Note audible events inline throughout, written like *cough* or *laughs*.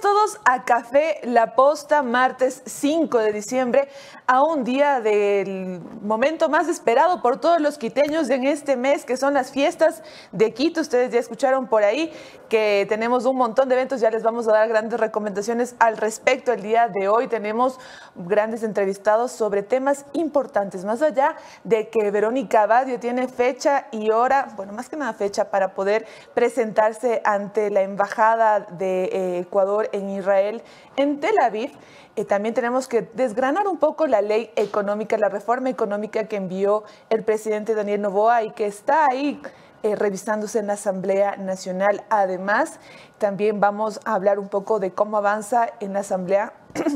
Todos a Café La Posta, martes 5 de diciembre, a un día del momento más esperado por todos los quiteños en este mes, que son las fiestas de Quito. Ustedes ya escucharon por ahí que tenemos un montón de eventos, ya les vamos a dar grandes recomendaciones al respecto. El día de hoy tenemos grandes entrevistados sobre temas importantes, más allá de que Verónica Badio tiene fecha y hora, bueno, más que nada fecha para poder presentarse ante la Embajada de eh, En Israel, en Tel Aviv. Eh, también tenemos que desgranar un poco la ley económica, la reforma económica que envió el presidente Daniel Novoa y que está ahí eh, revisándose en la Asamblea Nacional. Además, también vamos a hablar un poco de cómo avanza en la Asamblea. *clears throat*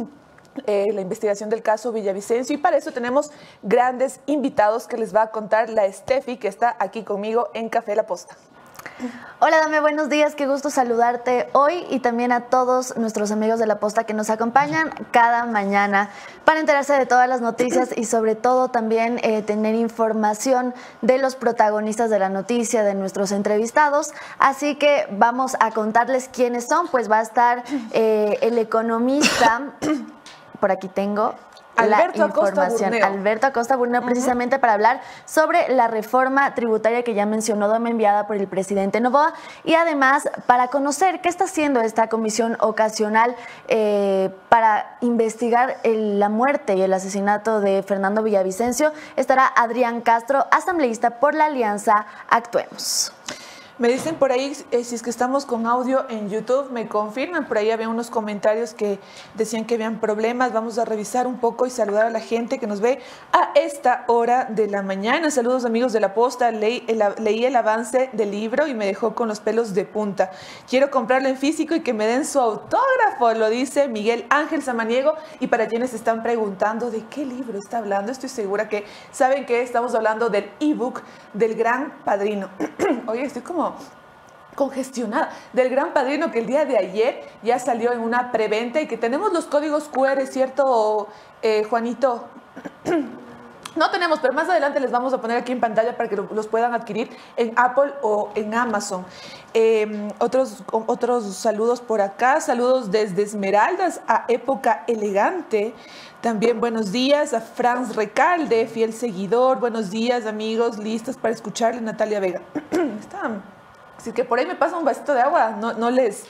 la investigación del caso Villavicencio y para eso tenemos grandes invitados que les va a contar la Steffi que está aquí conmigo en Café La Posta. Hola, dame buenos días, qué gusto saludarte hoy y también a todos nuestros amigos de la posta que nos acompañan cada mañana para enterarse de todas las noticias y sobre todo también eh, tener información de los protagonistas de la noticia, de nuestros entrevistados. Así que vamos a contarles quiénes son, pues va a estar eh, el economista, *coughs* por aquí tengo, Alberto información. Acosta Alberto Acosta Burneo, precisamente para hablar sobre la reforma tributaria que ya mencionó Doma, enviada por el presidente Novoa, y además para conocer qué está haciendo esta comisión ocasional eh, para investigar la muerte y el asesinato de Fernando Villavicencio, estará Adrián Castro, asambleísta por la Alianza Actuemos. Me dicen por ahí, eh, si es que estamos con audio en YouTube, me confirman, por ahí había unos comentarios que decían que habían problemas, vamos a revisar un poco y saludar a la gente que nos ve a esta hora de la mañana. Saludos amigos de la posta, leí el, leí el avance del libro y me dejó con los pelos de punta. Quiero comprarlo en físico y que me den su autógrafo, lo dice Miguel Ángel Samaniego. Y para quienes están preguntando de qué libro está hablando, estoy segura que saben que estamos hablando del ebook del gran padrino. *clears throat* Oye, estoy como congestionada del Gran Padrino que el día de ayer ya salió en una preventa y que tenemos los códigos QR, ¿cierto, eh, Juanito? No tenemos, pero más adelante les vamos a poner aquí en pantalla para que los puedan adquirir en Apple o en Amazon. Em, otros, otros saludos por acá, saludos desde Esmeraldas a Época Elegante. También buenos días a Franz Recalde, fiel seguidor. Buenos días amigos, listos para escucharle Natalia Vega. *clears throat* Está Así que por ahí me pasa un vasito de agua, no, no les...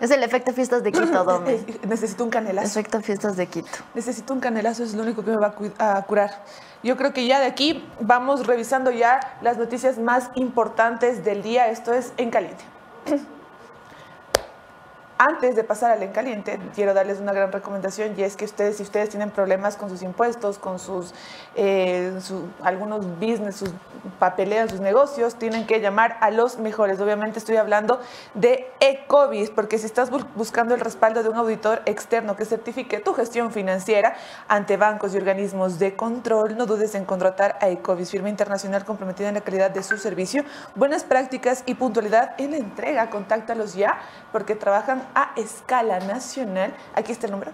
Es el efecto fiestas de Quito, *laughs* Domi. Necesito un canelazo. Efecto fiestas de Quito. Necesito un canelazo, es lo único que me va a curar. Yo creo que ya de aquí vamos revisando ya las noticias más importantes del día. Esto es En Caliente. *clears throat* Antes de pasar al en caliente, quiero darles una gran recomendación y es que ustedes, si ustedes tienen problemas con sus impuestos, con sus eh, algunos business, sus papeleos, sus negocios, tienen que llamar a los mejores. Obviamente estoy hablando de Ecovis, porque si estás buscando el respaldo de un auditor externo que certifique tu gestión financiera ante bancos y organismos de control, no dudes en contratar a Ecovis, firma internacional comprometida en la calidad de su servicio, buenas prácticas y puntualidad en la entrega. Contáctalos ya porque trabajan a escala nacional. Aquí está el número.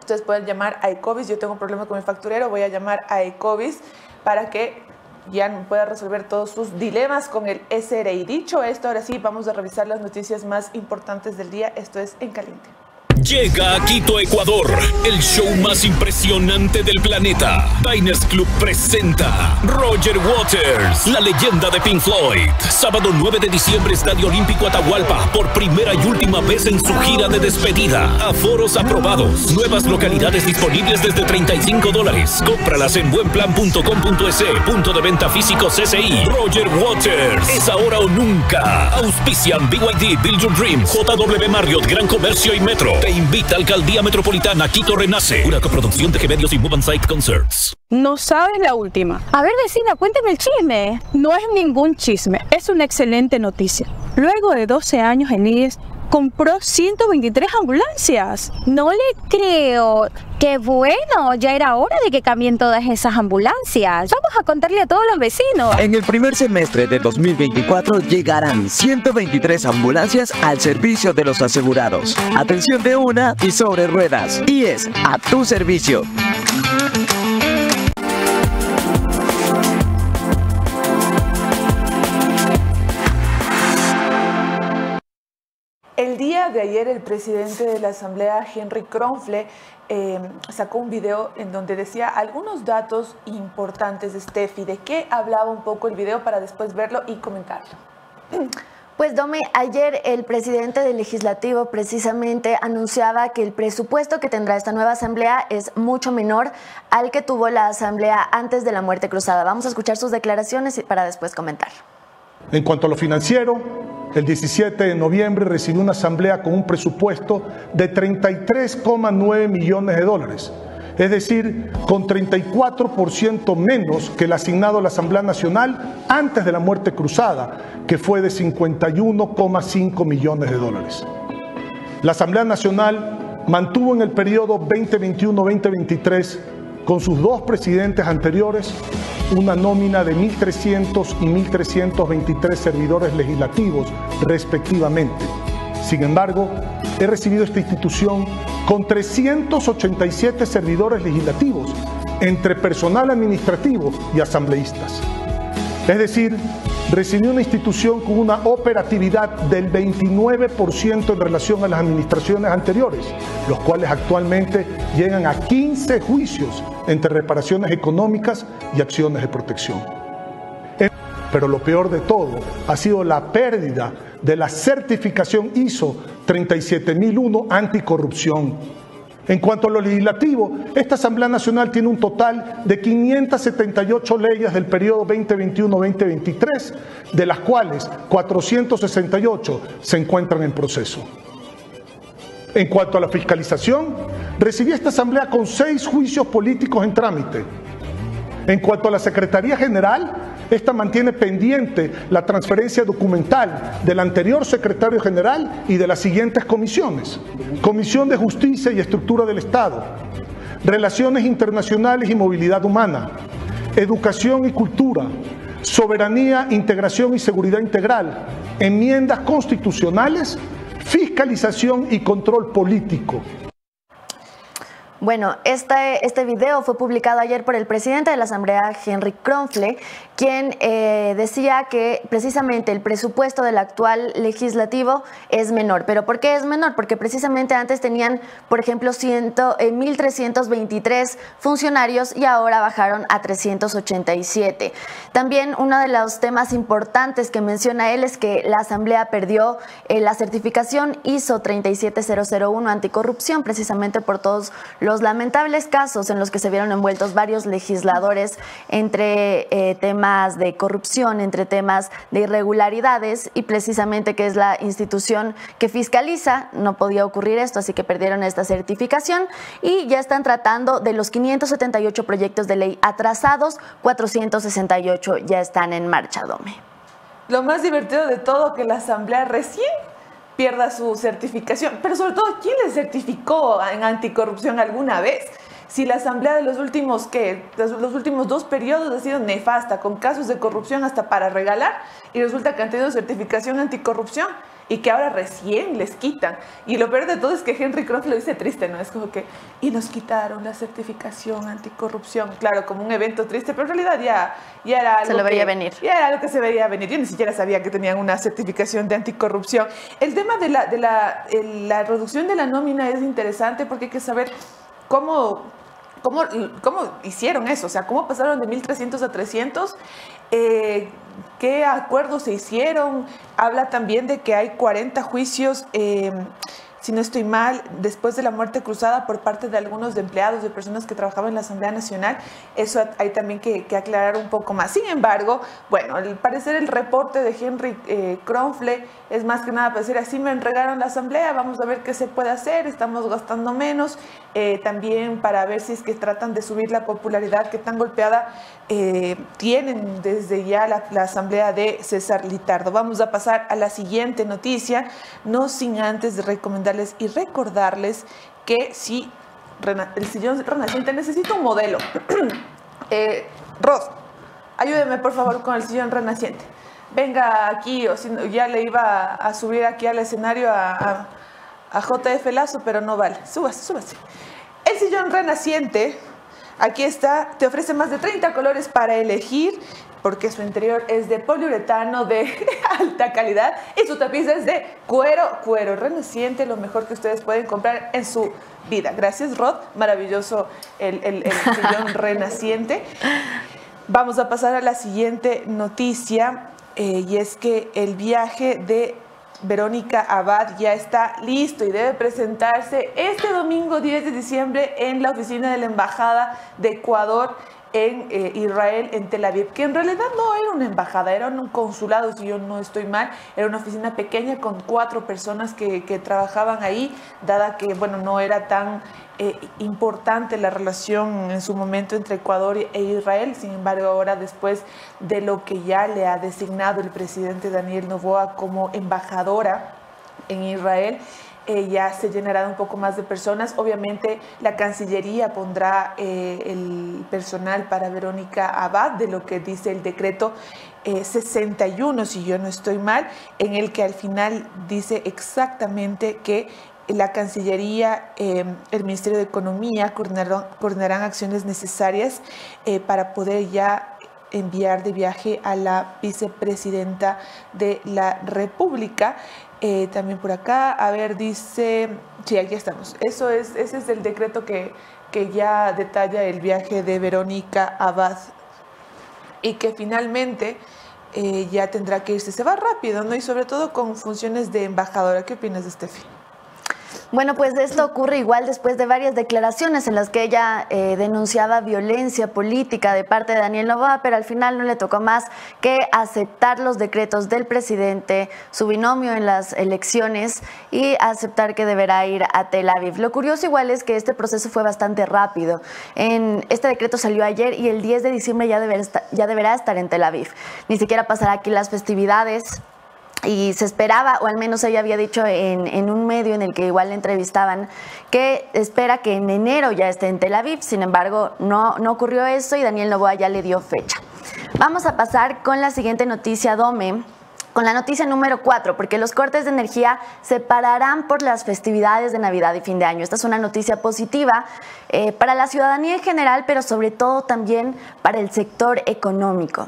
Ustedes pueden llamar a Ecovis. Yo tengo un problema con mi facturero, voy a llamar a Ecovis para que ya pueda resolver todos sus dilemas con el SRI. Dicho esto, ahora sí, vamos a revisar las noticias más importantes del día. Esto es En Caliente. Llega a Quito, Ecuador, el show más impresionante del planeta. Diners Club presenta Roger Waters, la leyenda de Pink Floyd. Sábado 9 de diciembre, Estadio Olímpico Atahualpa, por primera y última vez en su gira de despedida. Aforos aprobados. Nuevas localidades disponibles desde 35 dólares. Cómpralas en buenplan.com.es. Punto de venta físico CCI. Roger Waters. Es ahora o nunca. Auspician BYD, Build Your Dreams, JW Marriott, Gran Comercio y Metro invita Alcaldía Metropolitana Quito Renace, una coproducción de Gemedios y Move Site Concerts. No sabes la última. A ver, vecina, cuénteme el chisme. No es ningún chisme, es una excelente noticia. Luego de 12 años en IES, compró 123 ambulancias. No le creo. Qué bueno, ya era hora de que cambien todas esas ambulancias. Vamos a contarle a todos los vecinos. En el primer semestre de 2024 llegarán 123 ambulancias al servicio de los asegurados. Atención de una y sobre ruedas. Y es a tu servicio. Día de ayer el presidente de la Asamblea, Henry Kronfle, eh, sacó un video en donde decía algunos datos importantes de Steffi. ¿De qué hablaba un poco el video para después verlo y comentarlo? Pues Dome, ayer el presidente del legislativo precisamente anunciaba que el presupuesto que tendrá esta nueva asamblea es mucho menor al que tuvo la asamblea antes de la muerte cruzada. Vamos a escuchar sus declaraciones para después comentar. En cuanto a lo financiero, el 17 de noviembre recibió una asamblea con un presupuesto de 33,9 millones de dólares, es decir, con 34% menos que el asignado a la Asamblea Nacional antes de la muerte cruzada, que fue de 51,5 millones de dólares. La Asamblea Nacional mantuvo en el periodo 2021-2023 con sus dos presidentes anteriores una nómina de 1.300 y 1.323 servidores legislativos, respectivamente. Sin embargo, he recibido esta institución con 387 servidores legislativos, entre personal administrativo y asambleístas. Es decir, recibió una institución con una operatividad del 29% en relación a las administraciones anteriores, los cuales actualmente llegan a 15 juicios entre reparaciones económicas y acciones de protección. Pero lo peor de todo ha sido la pérdida de la certificación ISO 37001 anticorrupción en cuanto a lo legislativo, esta Asamblea Nacional tiene un total de 578 leyes del periodo 2021-2023, de las cuales 468 se encuentran en proceso. En cuanto a la fiscalización, recibí esta Asamblea con seis juicios políticos en trámite. En cuanto a la Secretaría General, esta mantiene pendiente la transferencia documental del anterior secretario general y de las siguientes comisiones. Comisión de Justicia y Estructura del Estado, Relaciones Internacionales y Movilidad Humana, Educación y Cultura, Soberanía, Integración y Seguridad Integral, Enmiendas Constitucionales, Fiscalización y Control Político. Bueno, este, este video fue publicado ayer por el presidente de la Asamblea, Henry Kronfle, quien eh, decía que precisamente el presupuesto del actual legislativo es menor. ¿Pero por qué es menor? Porque precisamente antes tenían, por ejemplo, 1.323 eh, funcionarios y ahora bajaron a 387. También uno de los temas importantes que menciona él es que la Asamblea perdió eh, la certificación ISO 37001 anticorrupción, precisamente por todos los lamentables casos en los que se vieron envueltos varios legisladores entre temas de corrupción, entre temas de irregularidades y precisamente que es la institución que fiscaliza, no podía ocurrir esto, así que perdieron esta certificación y ya están tratando de los 578 proyectos de ley atrasados, 468 ya están en marcha, Dome. Lo más divertido de todo que la Asamblea recién pierda su certificación, pero sobre todo, ¿quién le certificó en anticorrupción alguna vez? Si la asamblea de los últimos, ¿qué? Los últimos dos periodos ha sido nefasta, con casos de corrupción hasta para regalar, y resulta que han tenido certificación anticorrupción y que ahora recién les quitan. Y lo peor de todo es que Henry Croft lo dice triste, ¿no? Es como que, y nos quitaron la certificación anticorrupción. Claro, como un evento triste, pero en realidad ya, ya era algo. Se lo veía venir. Ya era algo que se veía venir. Yo ni siquiera sabía que tenían una certificación de anticorrupción. El tema de la, de la, la reducción de la nómina es interesante porque hay que saber cómo ¿Cómo, ¿Cómo, hicieron eso? O sea, ¿cómo pasaron de 1.300 a 300? Eh, ¿Qué acuerdos se hicieron? Habla también de que hay 40 juicios eh, si no estoy mal, después de la muerte cruzada por parte de algunos de empleados, de personas que trabajaban en la Asamblea Nacional, eso hay también que, aclarar un poco más. Sin embargo, bueno, al parecer el reporte de Henry eh, es más que nada para decir, así me entregaron la Asamblea, vamos a ver qué se puede hacer, estamos gastando menos, eh, también para ver si es que tratan de subir la popularidad que tan golpeada eh, tienen desde ya la, la Asamblea de César Litardo. Vamos a pasar a la siguiente noticia, no sin antes recomendar y recordarles que si el sillón renaciente necesita un modelo. *clears throat* eh, Ross, ayúdeme por favor con el sillón renaciente. Venga aquí, o ya le iba a subir aquí al escenario a, JF Lazo, pero no vale. Súbase, súbase. El sillón renaciente Aquí está, te ofrece más de 30 colores para elegir porque su interior es de poliuretano de *laughs* alta calidad y su tapiz es de cuero, cuero renaciente, lo mejor que ustedes pueden comprar en su vida. Gracias, Rod. Maravilloso el, el, el sillón *laughs* renaciente. Vamos a pasar a la siguiente noticia eh, y es que el viaje de Verónica Abad ya está listo y debe presentarse este domingo 10 de diciembre en la oficina de la Embajada de Ecuador en eh, Israel, en Tel Aviv, que en realidad no era una embajada, era un consulado, si yo no estoy mal, era una oficina pequeña con cuatro personas que, que trabajaban ahí, dada que, bueno, no era tan eh, importante la relación en su momento entre Ecuador e Israel, sin embargo, ahora después de lo que ya le ha designado el presidente Daniel Novoa como embajadora en Israel, eh, ya se llenará un poco más de personas. Obviamente la Cancillería pondrá eh, el personal para Verónica Abad, de lo que dice el decreto 61, eh, si yo no estoy mal, en el que al final dice exactamente que la Cancillería, el Ministerio de Economía coordinarán acciones necesarias para poder ya enviar de viaje a la vicepresidenta de la República. Eh, también por acá, a ver, dice, sí, aquí estamos. Eso es, ese es el decreto que, que ya detalla el viaje de Verónica Abad y que finalmente eh, ya tendrá que irse. Se va rápido, ¿no? Y sobre todo con funciones de embajadora. ¿Qué opinas Steffi? Bueno, pues esto ocurre igual después de varias declaraciones en las que ella eh, denunciaba violencia política de parte de Daniel Novoa, pero al final no le tocó más que aceptar los decretos del presidente, su binomio en las elecciones y aceptar que deberá ir a Tel Aviv. Lo curioso igual es que este proceso fue bastante rápido. En, este decreto salió ayer y el 10 de diciembre ya deberá, ya deberá estar en Tel Aviv. Ni siquiera pasará aquí las festividades y se esperaba, o al menos ella había dicho en, un medio en el que igual le entrevistaban, que espera que en enero ya esté en Tel Aviv. Sin embargo, no, no ocurrió eso y Daniel Novoa ya le dio fecha. Vamos a pasar con la siguiente noticia, Dome. Con la noticia número 4, porque los cortes de energía se pararán por las festividades de Navidad y fin de año. Esta es una noticia positiva eh, para la ciudadanía en general, pero sobre todo también para el sector económico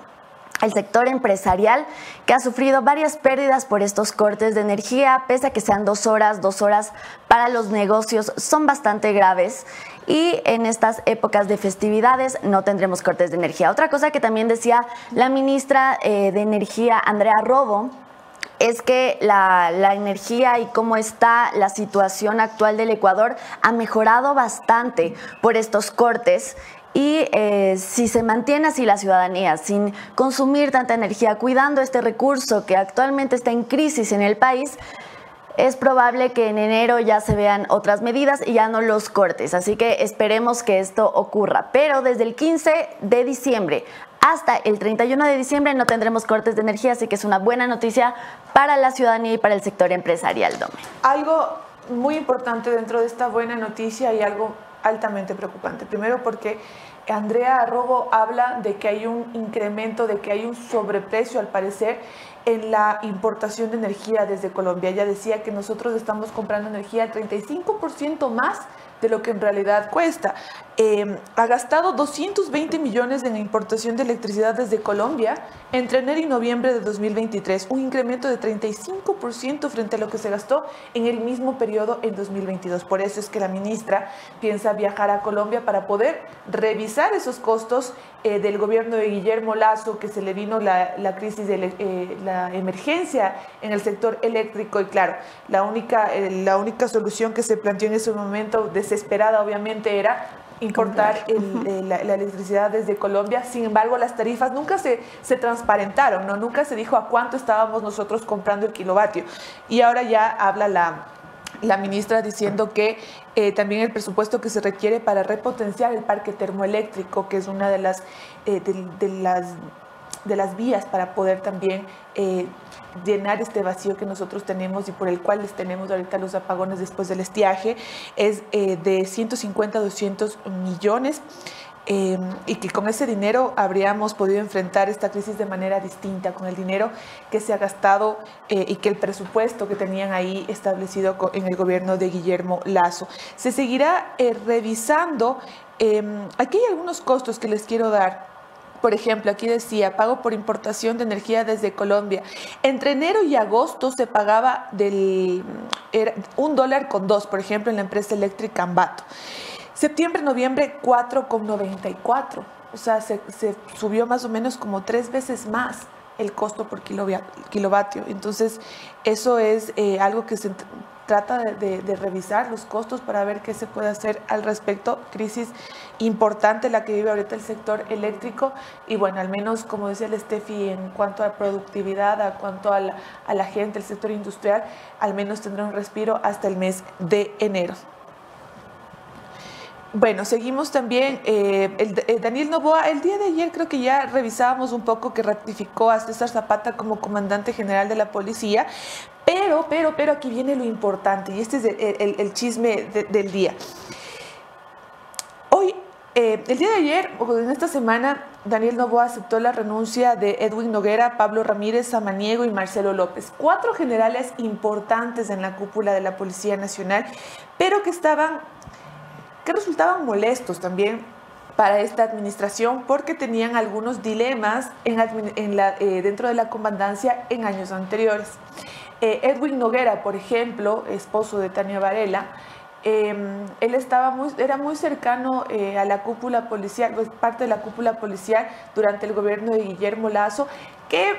el sector empresarial que ha sufrido varias pérdidas por estos cortes de energía, pese a que sean dos horas, dos horas para los negocios son bastante graves y en estas épocas de festividades no tendremos cortes de energía. Otra cosa que también decía la ministra eh, de Energía, Andrea Robo, es que la, la, energía y cómo está la situación actual del Ecuador ha mejorado bastante por estos cortes y eh, si se mantiene así la ciudadanía, sin consumir tanta energía, cuidando este recurso que actualmente está en crisis en el país, es probable que en enero ya se vean otras medidas y ya no los cortes. Así que esperemos que esto ocurra. Pero desde el 15 de diciembre hasta el 31 de diciembre no tendremos cortes de energía, así que es una buena noticia para la ciudadanía y para el sector empresarial, Dome. Algo muy importante dentro de esta buena noticia y algo altamente preocupante. Primero porque Andrea Robo habla de que hay un incremento, de que hay un sobreprecio al parecer en la importación de energía desde Colombia. Ella decía que nosotros estamos comprando energía al 35% más de lo que en realidad cuesta. Em, ha gastado 220 millones en importación de electricidad desde Colombia entre enero y noviembre de 2023, un incremento de 35% frente a lo que se gastó en el mismo periodo en 2022. Por eso es que la ministra piensa viajar a Colombia para poder revisar esos costos eh, del gobierno de Guillermo Lazo, que se le vino la, crisis de eh, la emergencia en el sector eléctrico y claro, la única, eh, la única solución que se planteó en ese momento, desesperada obviamente, era importar la, electricidad desde Colombia. Sin embargo, las tarifas nunca se, se transparentaron, ¿no? nunca se dijo a cuánto estábamos nosotros comprando el kilovatio. Y ahora ya habla la, la ministra diciendo que eh, también el presupuesto que se requiere para repotenciar el parque termoeléctrico, que es una de las, eh, de, las, de las vías para poder también eh, llenar este vacío que nosotros tenemos y por el cual les tenemos ahorita los apagones después del estiaje, es de 150 a 200 millones. Eh, y que con ese dinero habríamos podido enfrentar esta crisis de manera distinta, con el dinero que se ha gastado eh, y que el presupuesto que tenían ahí establecido en el gobierno de Guillermo Lazo. Se seguirá eh, revisando, em, aquí hay algunos costos que les quiero dar. Por ejemplo, aquí decía, pago por importación de energía desde Colombia. Entre enero y agosto se pagaba del, un dólar con dos, por ejemplo, en la empresa eléctrica Ambato. Septiembre, noviembre, 4,94. O sea, se, subió más o menos como tres veces más el costo por kilovatio. Entonces, eso es eh, algo que se trata de, revisar los costos para ver qué se puede hacer al respecto. Crisis importante la que vive ahorita el sector eléctrico y bueno, al menos como decía el Steffi en cuanto a productividad, a cuanto a la, a la gente, el sector industrial, al menos tendrá un respiro hasta el mes de enero. Bueno, seguimos también. Eh, eh, Daniel Novoa, el día de ayer creo que ya revisábamos un poco que ratificó a César Zapata como comandante general de la policía, pero, pero, pero aquí viene lo importante y este es el, chisme del día. Hoy, eh, el día de ayer, o en esta semana, Daniel Novoa aceptó la renuncia de Edwin Noguera, Pablo Ramírez, Samaniego y Marcelo López, cuatro generales importantes en la cúpula de la Policía Nacional, pero que estaban que resultaban molestos también para esta administración porque tenían algunos dilemas eh, dentro de la comandancia en años anteriores. Eh, Edwin Noguera, por ejemplo, esposo de Tania Varela, em, él estaba muy, era muy cercano eh, a la cúpula policial, pues, parte de la cúpula policial durante el gobierno de Guillermo Lazo, que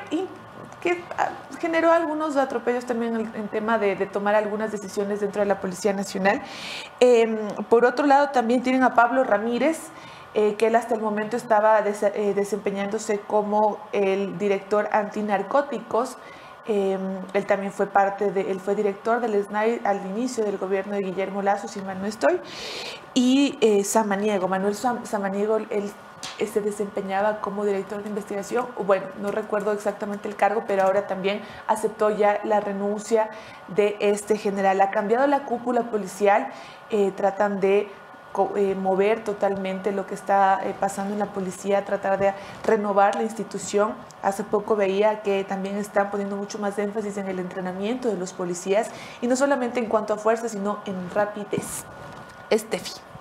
que ah, generó algunos atropellos también en, tema de, tomar algunas decisiones dentro de la Policía Nacional. Em, por otro lado, también tienen a Pablo Ramírez, eh, que él hasta el momento estaba eh, desempeñándose como el director antinarcóticos. Eh, él también fue parte de, él fue director del SNAI al inicio del gobierno de Guillermo Lazo, si mal no estoy. Y Samaniego, Manuel Samaniego, él se desempeñaba como director de investigación, bueno, no recuerdo exactamente el cargo, pero ahora también aceptó ya la renuncia de este general. Ha cambiado la cúpula policial, eh, tratan de eh, mover totalmente lo que está eh, pasando en la policía, tratar de renovar la institución. Hace poco veía que también están poniendo mucho más énfasis en el entrenamiento de los policías y no solamente en cuanto a fuerza, sino en rapidez. Estefi.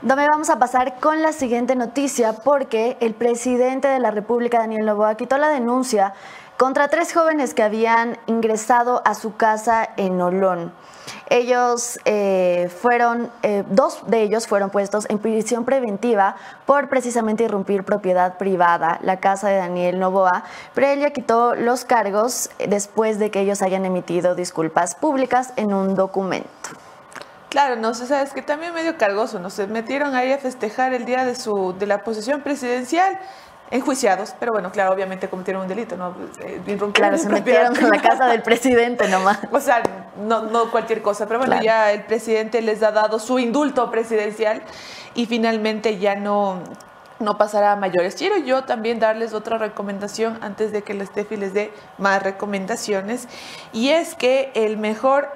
Dome, vamos a pasar con la siguiente noticia porque el presidente de la República, Daniel Novoa, quitó la denuncia contra tres jóvenes que habían ingresado a su casa en Olón. Ellos eh, fueron, eh, dos de ellos fueron puestos en prisión preventiva por precisamente irrumpir propiedad privada, la casa de Daniel Novoa, pero él ya quitó los cargos después de que ellos hayan emitido disculpas públicas en un documento. Claro, no sé, sabes que también medio cargoso, ¿no? Se metieron ahí a festejar el día de su de la posesión presidencial enjuiciados, pero bueno, claro, obviamente cometieron un delito, ¿no? Eh, claro, se metieron en la casa del presidente nomás. *laughs* O sea, no, no cualquier cosa, pero bueno, ya el presidente les ha dado su indulto presidencial y finalmente ya no, no pasará a mayores. Quiero yo también darles otra recomendación antes de que la Steffi les dé más recomendaciones y es que el mejor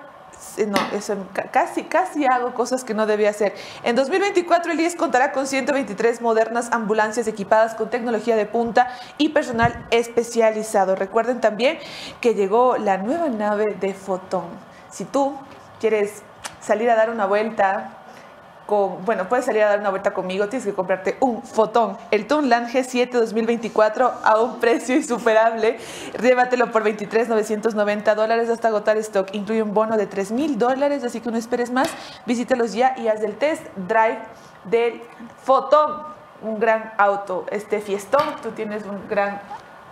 no, eso, casi, casi hago cosas que no debía hacer. En 2024 el IES contará con 123 modernas ambulancias equipadas con tecnología de punta y personal especializado. Recuerden también que llegó la nueva nave de Fotón. Si tú quieres salir a dar una vuelta bueno, puedes salir a dar una vuelta conmigo, tienes que comprarte un fotón, el Tunland G7 2024 a un precio insuperable. Llévatelo por 23,990 dólares hasta agotar stock. Incluye un bono de 3 mil dólares, así que no esperes más. Visítalos ya y haz el test drive del fotón. Un gran auto, este fiestón, tú tienes un gran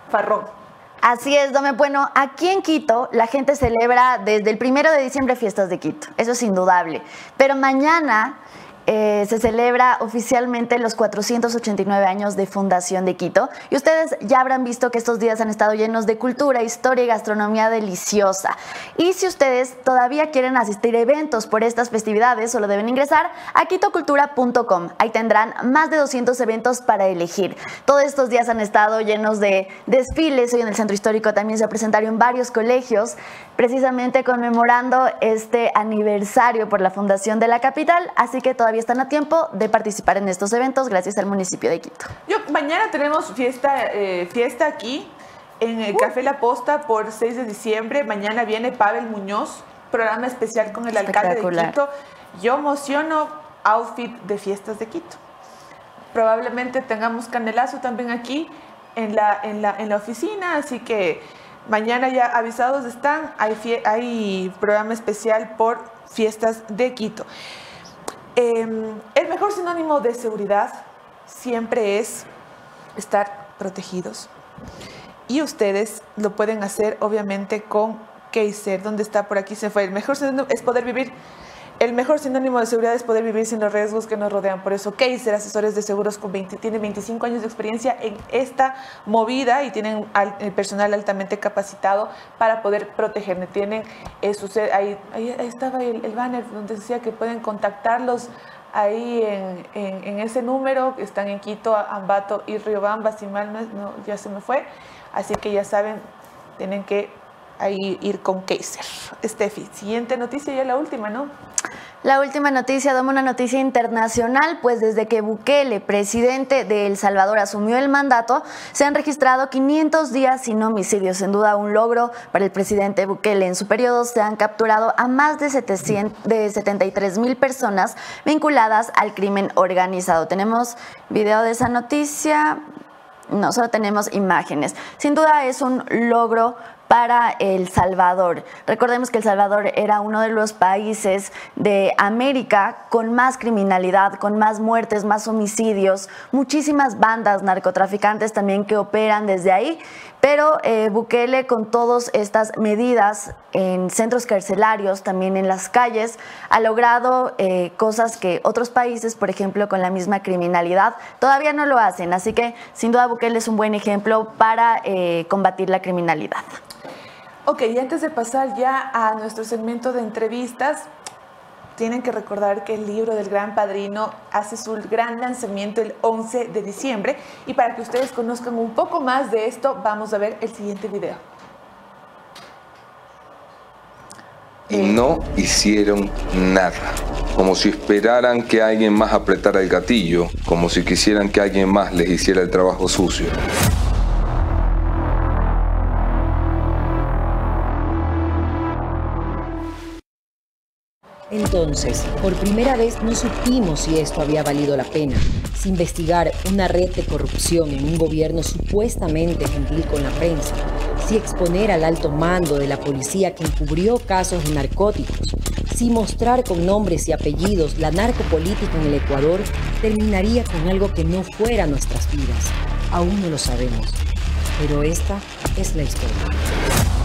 farrón. Así es, Dome. Bueno, aquí en Quito la gente celebra desde el primero de diciembre fiestas de Quito. Eso es indudable. Pero mañana eh, se celebra oficialmente los 489 años de fundación de Quito y ustedes ya habrán visto que estos días han estado llenos de cultura, historia y gastronomía deliciosa. Y si ustedes todavía quieren asistir a eventos por estas festividades, solo deben ingresar a quitocultura.com. Ahí tendrán más de 200 eventos para elegir. Todos estos días han estado llenos de desfiles. Hoy en el centro histórico también se presentaron varios colegios precisamente conmemorando este aniversario por la fundación de la capital. Así que todavía todavía están a tiempo de participar en estos eventos gracias al municipio de Quito. Yo, mañana tenemos fiesta, eh, fiesta aquí en el Café La Posta por 6 de diciembre. Mañana viene Pavel Muñoz, programa especial con el alcalde de Quito. Yo emociono outfit de fiestas de Quito. Probablemente tengamos canelazo también aquí en la, en la, en la oficina, así que mañana ya avisados están, hay, hay programa especial por fiestas de Quito. Em, el mejor sinónimo de seguridad siempre es estar protegidos. Y ustedes lo pueden hacer obviamente con Kaiser, donde está por aquí se fue. El mejor sinónimo es poder vivir el mejor sinónimo de seguridad es poder vivir sin los riesgos que nos rodean. Por eso Kaiser Asesores de Seguros con 20, tiene 25 años de experiencia en esta movida y tienen el personal altamente capacitado para poder protegerme. Tienen eh, su, ahí, ahí, estaba el, banner donde decía que pueden contactarlos ahí en, ese número, están en Quito, Ambato y Riobamba, si mal no, ya se me fue. Así que ya saben, tienen que ahí ir con Kaiser. Steffi, siguiente noticia, ya la última, ¿no? La última noticia, damos una noticia internacional, pues desde que Bukele, presidente de El Salvador, asumió el mandato, se han registrado 500 días sin homicidios. Sin duda un logro para el presidente Bukele. En su periodo se han capturado a más de, 700, de 73 mil personas vinculadas al crimen organizado. Tenemos video de esa noticia. No, solo tenemos imágenes. Sin duda es un logro para El Salvador. Recordemos que El Salvador era uno de los países de América con más criminalidad, con más muertes, más homicidios, muchísimas bandas narcotraficantes también que operan desde ahí. Pero eh, Bukele con todas estas medidas en centros carcelarios, también en las calles, ha logrado eh, cosas que otros países, por ejemplo, con la misma criminalidad, todavía no lo hacen. Así que sin duda Bukele es un buen ejemplo para eh, combatir la criminalidad. Ok, y antes de pasar ya a nuestro segmento de entrevistas, tienen que recordar que el libro del Gran Padrino hace su gran lanzamiento el 11 de diciembre. Y para que ustedes conozcan un poco más de esto, vamos a ver el siguiente video. Y no hicieron nada, como si esperaran que alguien más apretara el gatillo, como si quisieran que alguien más les hiciera el trabajo sucio. Entonces, por primera vez no supimos si esto había valido la pena, si investigar una red de corrupción en un gobierno supuestamente gentil con la prensa, si exponer al alto mando de la policía que encubrió casos de narcóticos, si mostrar con nombres y apellidos la narcopolítica en el Ecuador terminaría con algo que no fuera nuestras vidas. Aún no lo sabemos, pero esta es la historia.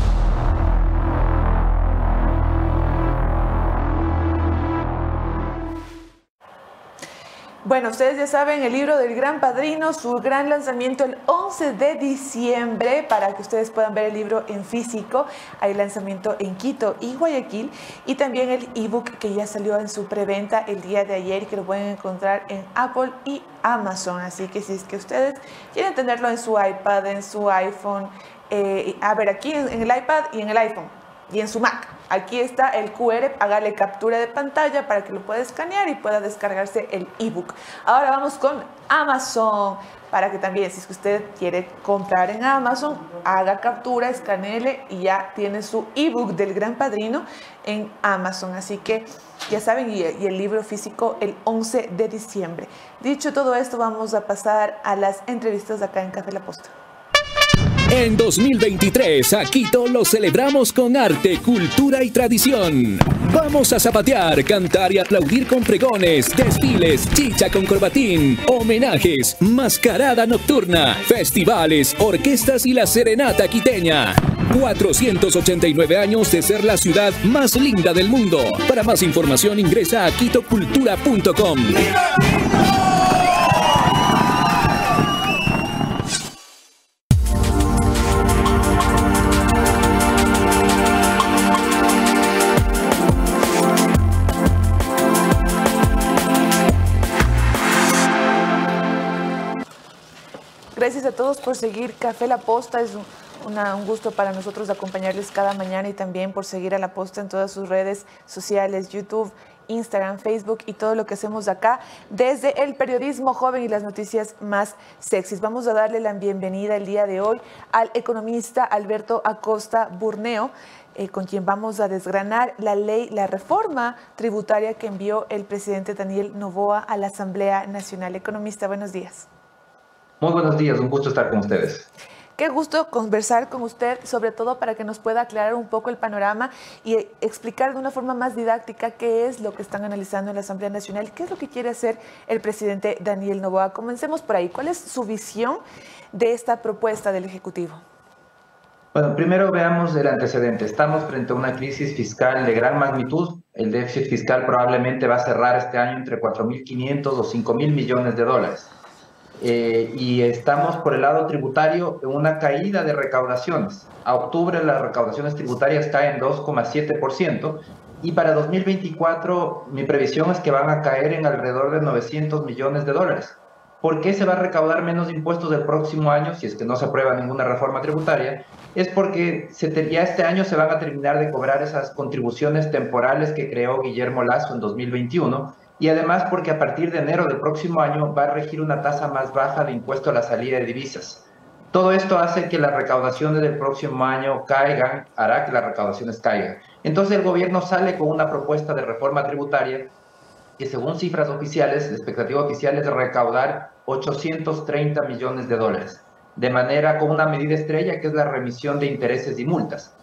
Bueno, ustedes ya saben, el libro del Gran Padrino, su gran lanzamiento el 11 de diciembre, para que ustedes puedan ver el libro en físico. Hay lanzamiento en Quito y Guayaquil. Y también el ebook que ya salió en su preventa el día de ayer que lo pueden encontrar en Apple y Amazon. Así que si es que ustedes quieren tenerlo en su iPad, en su iPhone, eh, a ver, aquí en el iPad y en el iPhone y en su Mac Aquí está el QR, hágale captura de pantalla para que lo pueda escanear y pueda descargarse el ebook. Ahora vamos con Amazon, para que también si es que usted quiere comprar en Amazon, haga captura, escaneele y ya tiene su ebook del Gran Padrino en Amazon. Así que ya saben, y, y el libro físico el 11 de diciembre. Dicho todo esto, vamos a pasar a las entrevistas acá en Café La Posta. En 2023, a Quito lo celebramos con arte, cultura y tradición. Vamos a zapatear, cantar y aplaudir con pregones, desfiles, chicha con corbatín, homenajes, mascarada nocturna, festivales, orquestas y la serenata quiteña. 489 años de ser la ciudad más linda del mundo. Para más información ingresa a quitocultura.com. Gracias a todos por seguir Café La Posta. Es un gusto para nosotros acompañarles cada mañana y también por seguir a La Posta en todas sus redes sociales, YouTube, Instagram, Facebook y todo lo que hacemos acá desde el periodismo joven y las noticias más sexys. Vamos a darle la bienvenida el día de hoy al economista Alberto Acosta Burneo. Eh, con quien vamos a desgranar la ley, la reforma tributaria que envió el presidente Daniel Novoa a la Asamblea Nacional. Economista, buenos días. Muy buenos días, un gusto estar con ustedes. Qué gusto conversar con usted, sobre todo para que nos pueda aclarar un poco el panorama y explicar de una forma más didáctica qué es lo que están analizando en la Asamblea Nacional, qué es lo que quiere hacer el presidente Daniel Novoa. Comencemos por ahí. ¿Cuál es su visión de esta propuesta del Ejecutivo? Bueno, primero veamos el antecedente. Estamos frente a una crisis fiscal de gran magnitud. El déficit fiscal probablemente va a cerrar este año entre 4.500 o 5.000 millones de dólares. Eh, y estamos por el lado tributario en una caída de recaudaciones. A octubre las recaudaciones tributarias caen 2,7% y para 2024 mi previsión es que van a caer en alrededor de 900 millones de dólares. ¿Por qué se va a recaudar menos impuestos el próximo año si es que no se aprueba ninguna reforma tributaria? Es porque ya este año se van a terminar de cobrar esas contribuciones temporales que creó Guillermo Lazo en 2021 y además porque a partir de enero del próximo año va a regir una tasa más baja de impuesto a la salida de divisas. Todo esto hace que las recaudaciones del próximo año caigan, hará que las recaudaciones caigan. Entonces el gobierno sale con una propuesta de reforma tributaria que según cifras oficiales, la expectativa oficial es recaudar 830 millones de dólares, de manera con una medida estrella que es la remisión de intereses y multas.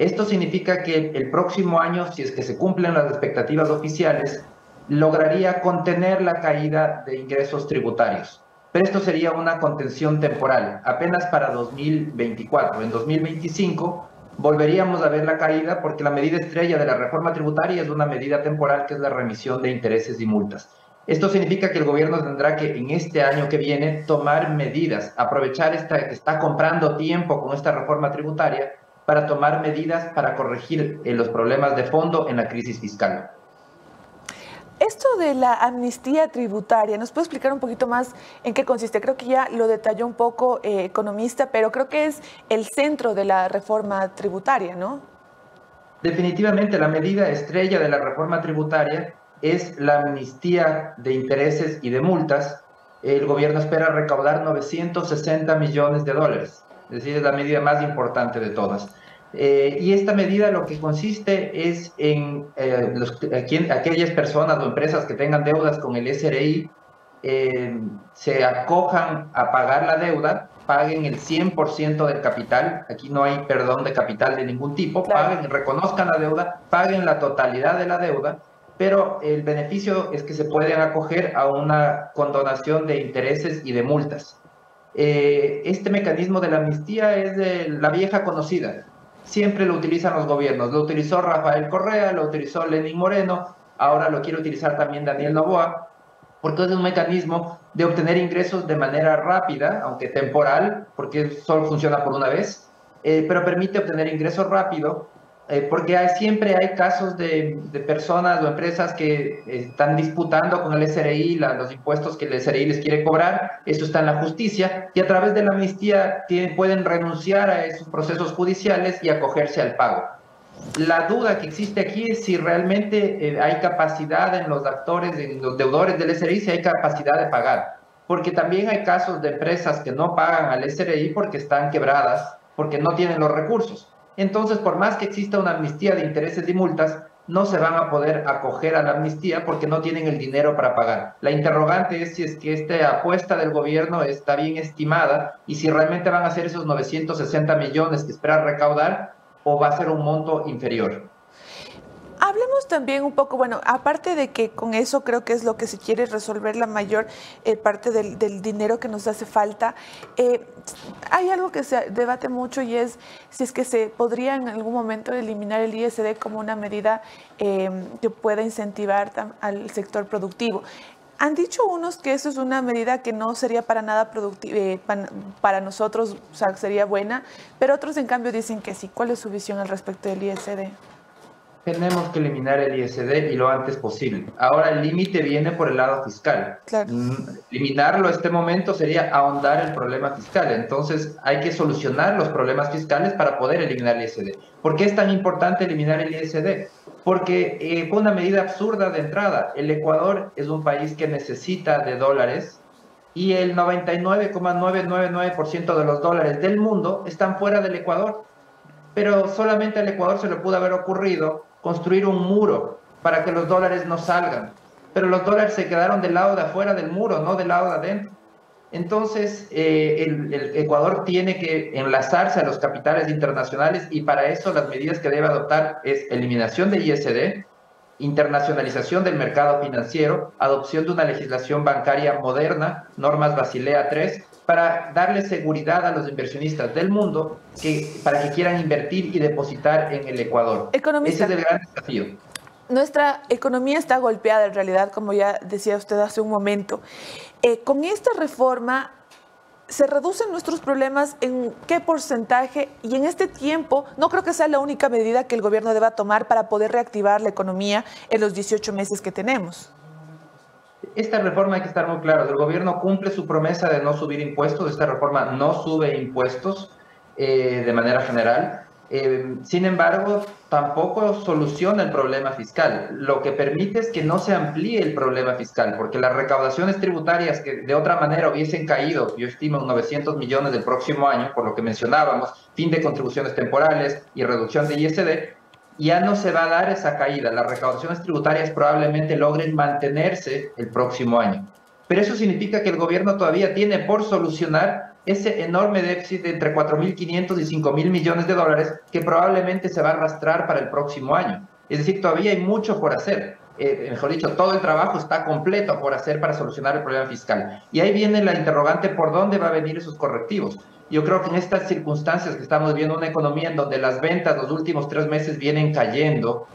Esto significa que el próximo año, si es que se cumplen las expectativas oficiales, lograría contener la caída de ingresos tributarios. Pero esto sería una contención temporal, apenas para 2024. En 2025 volveríamos a ver la caída porque la medida estrella de la reforma tributaria es una medida temporal que es la remisión de intereses y multas. Esto significa que el gobierno tendrá que en este año que viene tomar medidas, aprovechar esta, que está comprando tiempo con esta reforma tributaria para tomar medidas para corregir eh, los problemas de fondo en la crisis fiscal. Esto de la amnistía tributaria, ¿nos puede explicar un poquito más en qué consiste? Creo que ya lo detalló un poco eh, economista, pero creo que es el centro de la reforma tributaria, ¿no? Definitivamente la medida estrella de la reforma tributaria es la amnistía de intereses y de multas. El gobierno espera recaudar 960 millones de dólares, es decir, es la medida más importante de todas. Eh, y esta medida lo que consiste es en eh, aquellas personas o empresas que tengan deudas con el SRI eh, se acojan a pagar la deuda, paguen el 100% del capital, aquí no hay perdón de capital de ningún tipo, paguen, reconozcan la deuda, paguen la totalidad de la deuda, pero el beneficio es que se pueden acoger a una condonación de intereses y de multas. este mecanismo de la amnistía es de la vieja conocida, siempre lo utilizan los gobiernos. Lo utilizó Rafael Correa, lo utilizó Lenín Moreno, ahora lo quiere utilizar también Daniel Novoa, porque es un mecanismo de obtener ingresos de manera rápida, aunque temporal, porque solo funciona por una vez, eh, pero permite obtener ingresos rápido eh, porque siempre hay casos de, personas o empresas que están disputando con el SRI los impuestos que el SRI les quiere cobrar, eso está en la justicia, y a través de la amnistía pueden renunciar a esos procesos judiciales y acogerse al pago. La duda que existe aquí es si realmente eh, hay capacidad en los actores, en los deudores del SRI, si hay capacidad de pagar. Porque también hay casos de empresas que no pagan al SRI porque están quebradas, porque no tienen los recursos. Entonces, por más que exista una amnistía de intereses y multas, no se van a poder acoger a la amnistía porque no tienen el dinero para pagar. La interrogante es si es que esta apuesta del gobierno está bien estimada y si realmente van a ser esos 960 millones que esperan recaudar o va a ser un monto inferior. Hablemos también un poco, bueno, aparte de que con eso creo que es lo que se quiere resolver la mayor eh, parte del, dinero que nos hace falta, eh, hay algo que se debate mucho y es si es que se podría en algún momento eliminar el ISD como una medida eh, que pueda incentivar al sector productivo. Han dicho unos que eso es una medida que no sería para nada productiva, para, para, nosotros, o sea, sería buena, pero otros en cambio dicen que sí. ¿Cuál es su visión al respecto del ISD? Tenemos que eliminar el ISD y lo antes posible. Ahora el límite viene por el lado fiscal. Mm, eliminarlo a este momento sería ahondar el problema fiscal. Entonces hay que solucionar los problemas fiscales para poder eliminar el ISD. ¿Por qué es tan importante eliminar el ISD? porque eh, fue una medida absurda de entrada. El Ecuador es un país que necesita de dólares y el 99,999% de los dólares del mundo están fuera del Ecuador. Pero solamente al Ecuador se le pudo haber ocurrido construir un muro para que los dólares no salgan. Pero los dólares se quedaron del lado de afuera del muro, no del lado de adentro. Entonces, eh, el, Ecuador tiene que enlazarse a los capitales internacionales y para eso las medidas que debe adoptar es eliminación de ISD, internacionalización del mercado financiero, adopción de una legislación bancaria moderna, normas Basilea III, para darle seguridad a los inversionistas del mundo que, para que quieran invertir y depositar en el Ecuador. Ese es el gran desafío. Nuestra economía está golpeada en realidad, como ya decía usted hace un momento. Eh, con esta reforma, ¿se reducen nuestros problemas en qué porcentaje? Y en este tiempo, no creo que sea la única medida que el gobierno deba tomar para poder reactivar la economía en los 18 meses que tenemos. Esta reforma hay que estar muy claro. El gobierno cumple su promesa de no subir impuestos. Esta reforma no sube impuestos eh, de manera general. Eh, sin embargo, tampoco soluciona el problema fiscal. Lo que permite es que no se amplíe el problema fiscal, porque las recaudaciones tributarias que de otra manera hubiesen caído, yo estimo 900 millones del próximo año, por lo que mencionábamos, fin de contribuciones temporales y reducción de ISD, ya no se va a dar esa caída. Las recaudaciones tributarias probablemente logren mantenerse el próximo año. Pero eso significa que el gobierno todavía tiene por solucionar ese enorme déficit de entre 4.500 y 5.000 millones de dólares que probablemente se va a arrastrar para el próximo año. Es decir, todavía hay mucho por hacer. Eh, mejor dicho, todo el trabajo está completo por hacer para solucionar el problema fiscal. Y ahí viene la interrogante por dónde va a venir esos correctivos. Yo creo que en estas circunstancias que estamos viendo una economía en donde las ventas los últimos tres meses vienen cayendo,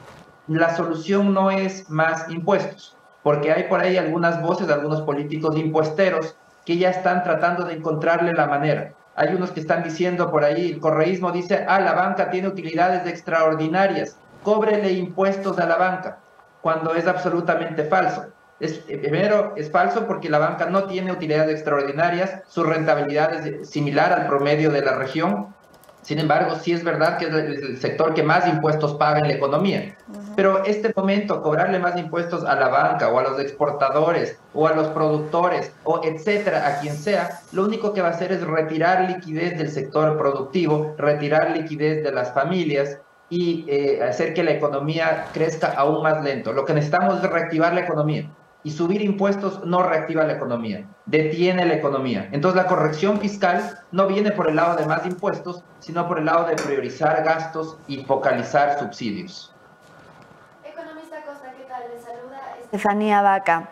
la solución no es más impuestos, porque hay por ahí algunas voces algunos políticos impuesteros que ya están tratando de encontrarle la manera. Hay unos que están diciendo por ahí, el correísmo dice, ah, la banca tiene utilidades extraordinarias, cóbrele impuestos a la banca, cuando es absolutamente falso. Es, eh, primero, es falso porque la banca no tiene utilidades extraordinarias, su rentabilidad es similar al promedio de la región, sin embargo, sí es verdad que es el sector que más impuestos paga en la economía. Pero este momento, cobrarle más impuestos a la banca o a los exportadores o a los productores o etcétera, a quien sea, lo único que va a hacer es retirar liquidez del sector productivo, retirar liquidez de las familias y eh, hacer que la economía crezca aún más lento. Lo que necesitamos es reactivar la economía y subir impuestos no reactiva la economía, detiene la economía. Entonces la corrección fiscal no viene por el lado de más impuestos, sino por el lado de priorizar gastos y focalizar subsidios. Economista Costa, ¿qué tal? Le saluda Estefanía Vaca.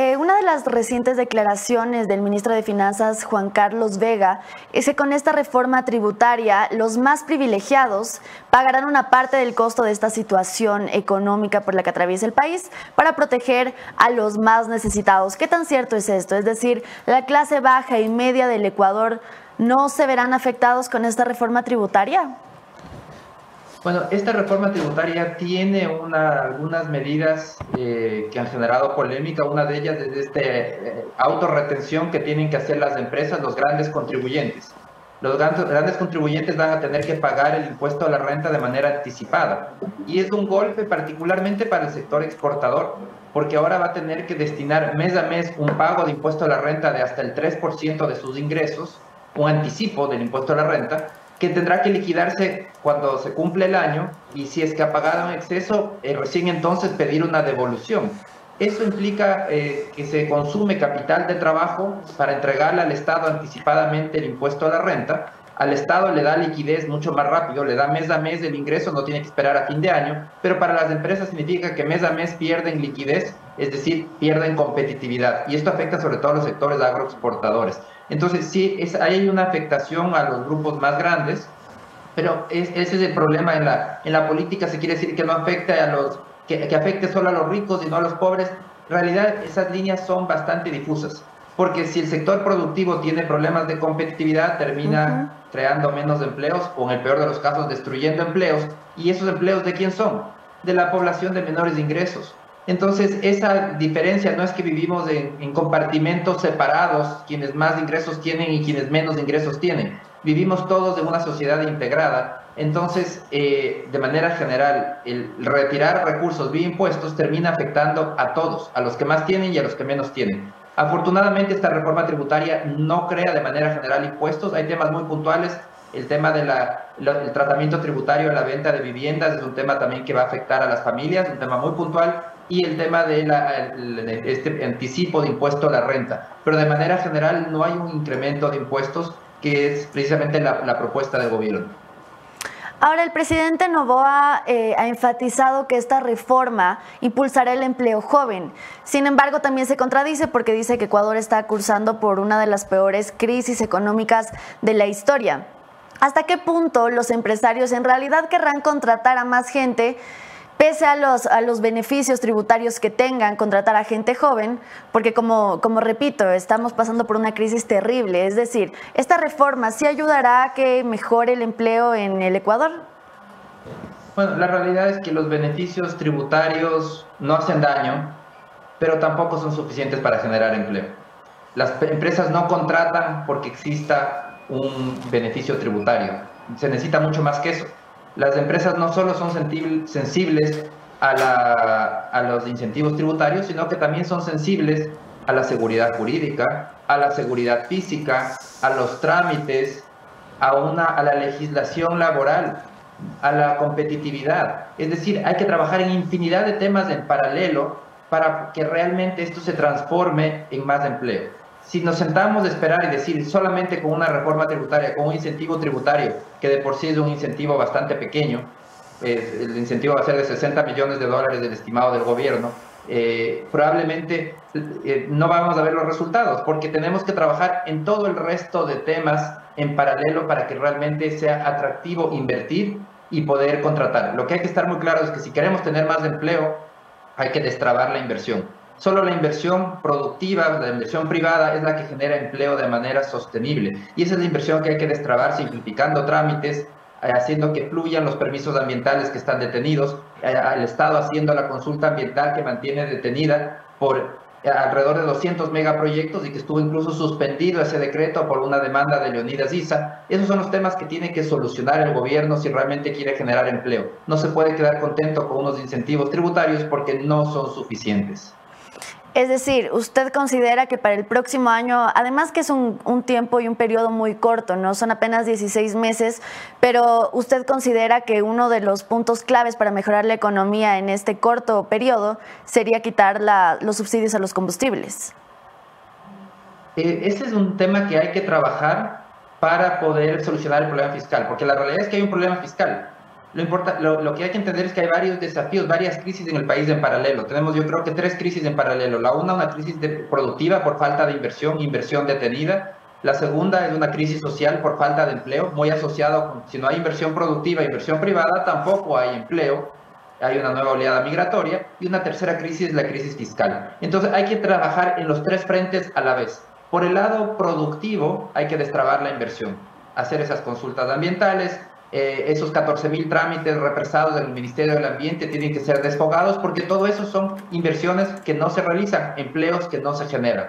Eh, una de las recientes declaraciones del ministro de Finanzas, Juan Carlos Vega, es que con esta reforma tributaria los más privilegiados pagarán una parte del costo de esta situación económica por la que atraviesa el país para proteger a los más necesitados. ¿Qué tan cierto es esto? Es decir, la clase baja y media del Ecuador no se verán afectados con esta reforma tributaria. Bueno, esta reforma tributaria tiene algunas medidas eh, que han generado polémica. Una de ellas es esta eh, autorretención que tienen que hacer las empresas, los grandes contribuyentes. Los grandes contribuyentes van a tener que pagar el impuesto a la renta de manera anticipada. Y es un golpe particularmente para el sector exportador, porque ahora va a tener que destinar mes a mes un pago de impuesto a la renta de hasta el 3% de sus ingresos, un anticipo del impuesto a la renta, que tendrá que liquidarse cuando se cumple el año y si es que ha pagado en exceso, eh, recién entonces pedir una devolución. Eso implica eh, que se consume capital de trabajo para entregarle al Estado anticipadamente el impuesto a la renta. Al Estado le da liquidez mucho más rápido, le da mes a mes el ingreso, no tiene que esperar a fin de año, pero para las empresas significa que mes a mes pierden liquidez, es decir, pierden competitividad. Y esto afecta sobre todo a los sectores agroexportadores. Entonces, sí, es, hay una afectación a los grupos más grandes, pero ese es el problema en la, política, se quiere decir que no afecte a los, que, que afecte solo a los ricos y no a los pobres. En realidad, esas líneas son bastante difusas, porque si el sector productivo tiene problemas de competitividad, termina creando menos empleos o en el peor de los casos destruyendo empleos. ¿Y esos empleos de quién son? De la población de menores ingresos. Entonces, esa diferencia no es que vivimos en, compartimentos separados, quienes más ingresos tienen y quienes menos ingresos tienen. Vivimos todos en una sociedad integrada Entonces, eh, de manera general, el retirar recursos vía impuestos termina afectando a todos, a los que más tienen y a los que menos tienen. Afortunadamente, esta reforma tributaria no crea de manera general impuestos. Hay temas muy puntuales. El tema del tratamiento tributario en la venta de viviendas es un tema también que va a afectar a las familias, un tema muy puntual. Y el tema de este anticipo de impuesto a la renta. Pero de manera general no hay un incremento de impuestos, que es precisamente la propuesta del gobierno. Ahora, el presidente Novoa eh, ha enfatizado que esta reforma impulsará el empleo joven. Sin embargo, también se contradice porque dice que Ecuador está cursando por una de las peores crisis económicas de la historia. ¿Hasta qué punto los empresarios en realidad querrán contratar a más gente? Pese a los, a los beneficios tributarios que tengan contratar a gente joven, porque como, como repito, estamos pasando por una crisis terrible. Es decir, ¿esta reforma sí ayudará a que mejore el empleo en el Ecuador? Bueno, la realidad es que los beneficios tributarios no hacen daño, pero tampoco son suficientes para generar empleo. Las empresas no contratan porque exista un beneficio tributario. Se necesita mucho más que eso las empresas no solo son sensibles a, los incentivos tributarios, sino que también son sensibles a la seguridad jurídica, a la seguridad física, a los trámites, a, una, a la legislación laboral, a la competitividad. Es decir, hay que trabajar en infinidad de temas en paralelo para que realmente esto se transforme en más empleo si nos sentamos a esperar y decir solamente con una reforma tributaria, con un incentivo tributario, que de por sí es un incentivo bastante pequeño, el incentivo va a ser de 60 millones de dólares del estimado del gobierno, eh, probablemente eh, no vamos a ver los resultados, porque tenemos que trabajar en todo el resto de temas en paralelo para que realmente sea atractivo invertir y poder contratar. Lo que hay que estar muy claro es que si queremos tener más empleo, hay que destrabar la inversión Solo la inversión productiva, la inversión privada es la que genera empleo de manera sostenible. Y esa es la inversión que hay que destrabar simplificando trámites, eh, haciendo que fluyan los permisos ambientales que están detenidos, eh, el Estado haciendo la consulta ambiental que mantiene detenida por eh, alrededor de 200 megaproyectos y que estuvo incluso suspendido ese decreto por una demanda de Leonidas Issa. Esos son los temas que tiene que solucionar el gobierno si realmente quiere generar empleo. No se puede quedar contento con unos incentivos tributarios porque no son suficientes. Es decir, usted considera que para el próximo año, además que es un, tiempo y un periodo muy corto, no son apenas 16 meses, pero usted considera que uno de los puntos claves para mejorar la economía en este corto periodo sería quitar los subsidios a los combustibles. Eh, ese es un tema que hay que trabajar para poder solucionar el problema fiscal, porque la realidad es que hay un problema fiscal. Lo, importa, lo, que hay que entender es que hay varios desafíos, varias crisis en el país en paralelo. Tenemos yo creo que tres crisis en paralelo. La una, una crisis productiva por falta de inversión, inversión detenida. La segunda es una crisis social por falta de empleo, muy asociado con, si no hay inversión productiva, inversión privada, tampoco hay empleo. Hay una nueva oleada migratoria. Y una tercera crisis es la crisis fiscal. Entonces hay que trabajar en los tres frentes a la vez. Por el lado productivo hay que destrabar la inversión, hacer esas consultas ambientales, eh, esos 14 mil trámites represados del Ministerio del Ambiente tienen que ser desfogados porque todo eso son inversiones que no se realizan, empleos que no se generan.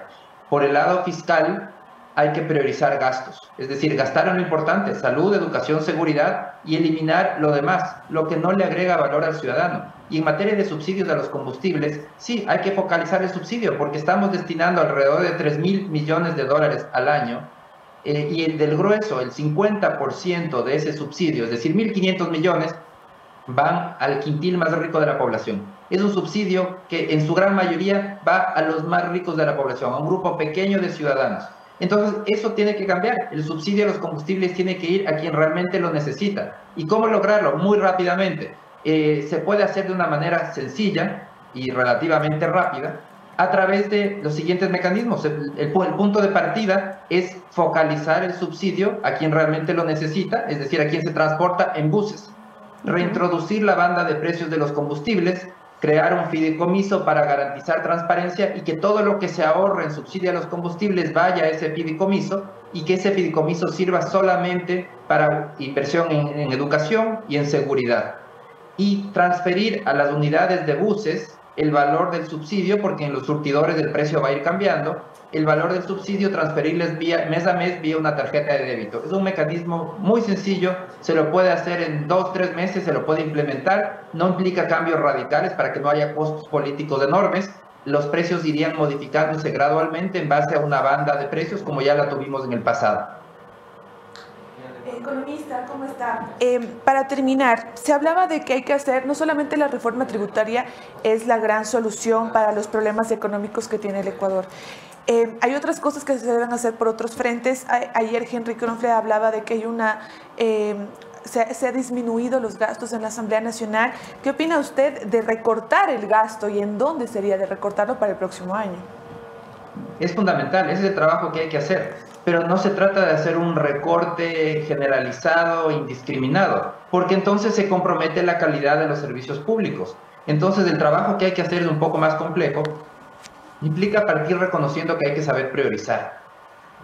Por el lado fiscal, hay que priorizar gastos, es decir, gastar en lo importante, salud, educación, seguridad y eliminar lo demás, lo que no le agrega valor al ciudadano. Y en materia de subsidios a los combustibles, sí, hay que focalizar el subsidio porque estamos destinando alrededor de 3 mil millones de dólares al año eh, y el del grueso, el 50% de ese subsidio, es decir, 1.500 millones, van al quintil más rico de la población. Es un subsidio que en su gran mayoría va a los más ricos de la población, a un grupo pequeño de ciudadanos. Entonces, eso tiene que cambiar. El subsidio a los combustibles tiene que ir a quien realmente lo necesita. ¿Y cómo lograrlo? Muy rápidamente. Eh, se puede hacer de una manera sencilla y relativamente rápida, a través de los siguientes mecanismos. El, punto de partida es focalizar el subsidio a quien realmente lo necesita, es decir, a quien se transporta en buses. Reintroducir la banda de precios de los combustibles, crear un fideicomiso para garantizar transparencia y que todo lo que se ahorre en subsidio a los combustibles vaya a ese fideicomiso y que ese fideicomiso sirva solamente para inversión en educación y en seguridad. Y transferir a las unidades de buses el valor del subsidio, porque en los surtidores el precio va a ir cambiando, el valor del subsidio transferirles mes a mes vía una tarjeta de débito. Es un mecanismo muy sencillo, se lo puede hacer en dos, tres meses, se lo puede implementar, no implica cambios radicales para que no haya costos políticos enormes, los precios irían modificándose gradualmente en base a una banda de precios como ya la tuvimos en el pasado. Economista, ¿cómo está? Eh, para terminar, se hablaba de que hay que hacer, no solamente la reforma tributaria es la gran solución para los problemas económicos que tiene el Ecuador. Eh, hay otras cosas que se deben hacer por otros frentes. ayer Henry Kronfle hablaba de que hay una... Eh, se, se, ha disminuido los gastos en la Asamblea Nacional. ¿Qué opina usted de recortar el gasto y en dónde sería de recortarlo para el próximo año? Es fundamental, ese es el trabajo que hay que hacer pero no se trata de hacer un recorte generalizado, indiscriminado, porque entonces se compromete la calidad de los servicios públicos. Entonces el trabajo que hay que hacer es un poco más complejo, implica partir reconociendo que hay que saber priorizar,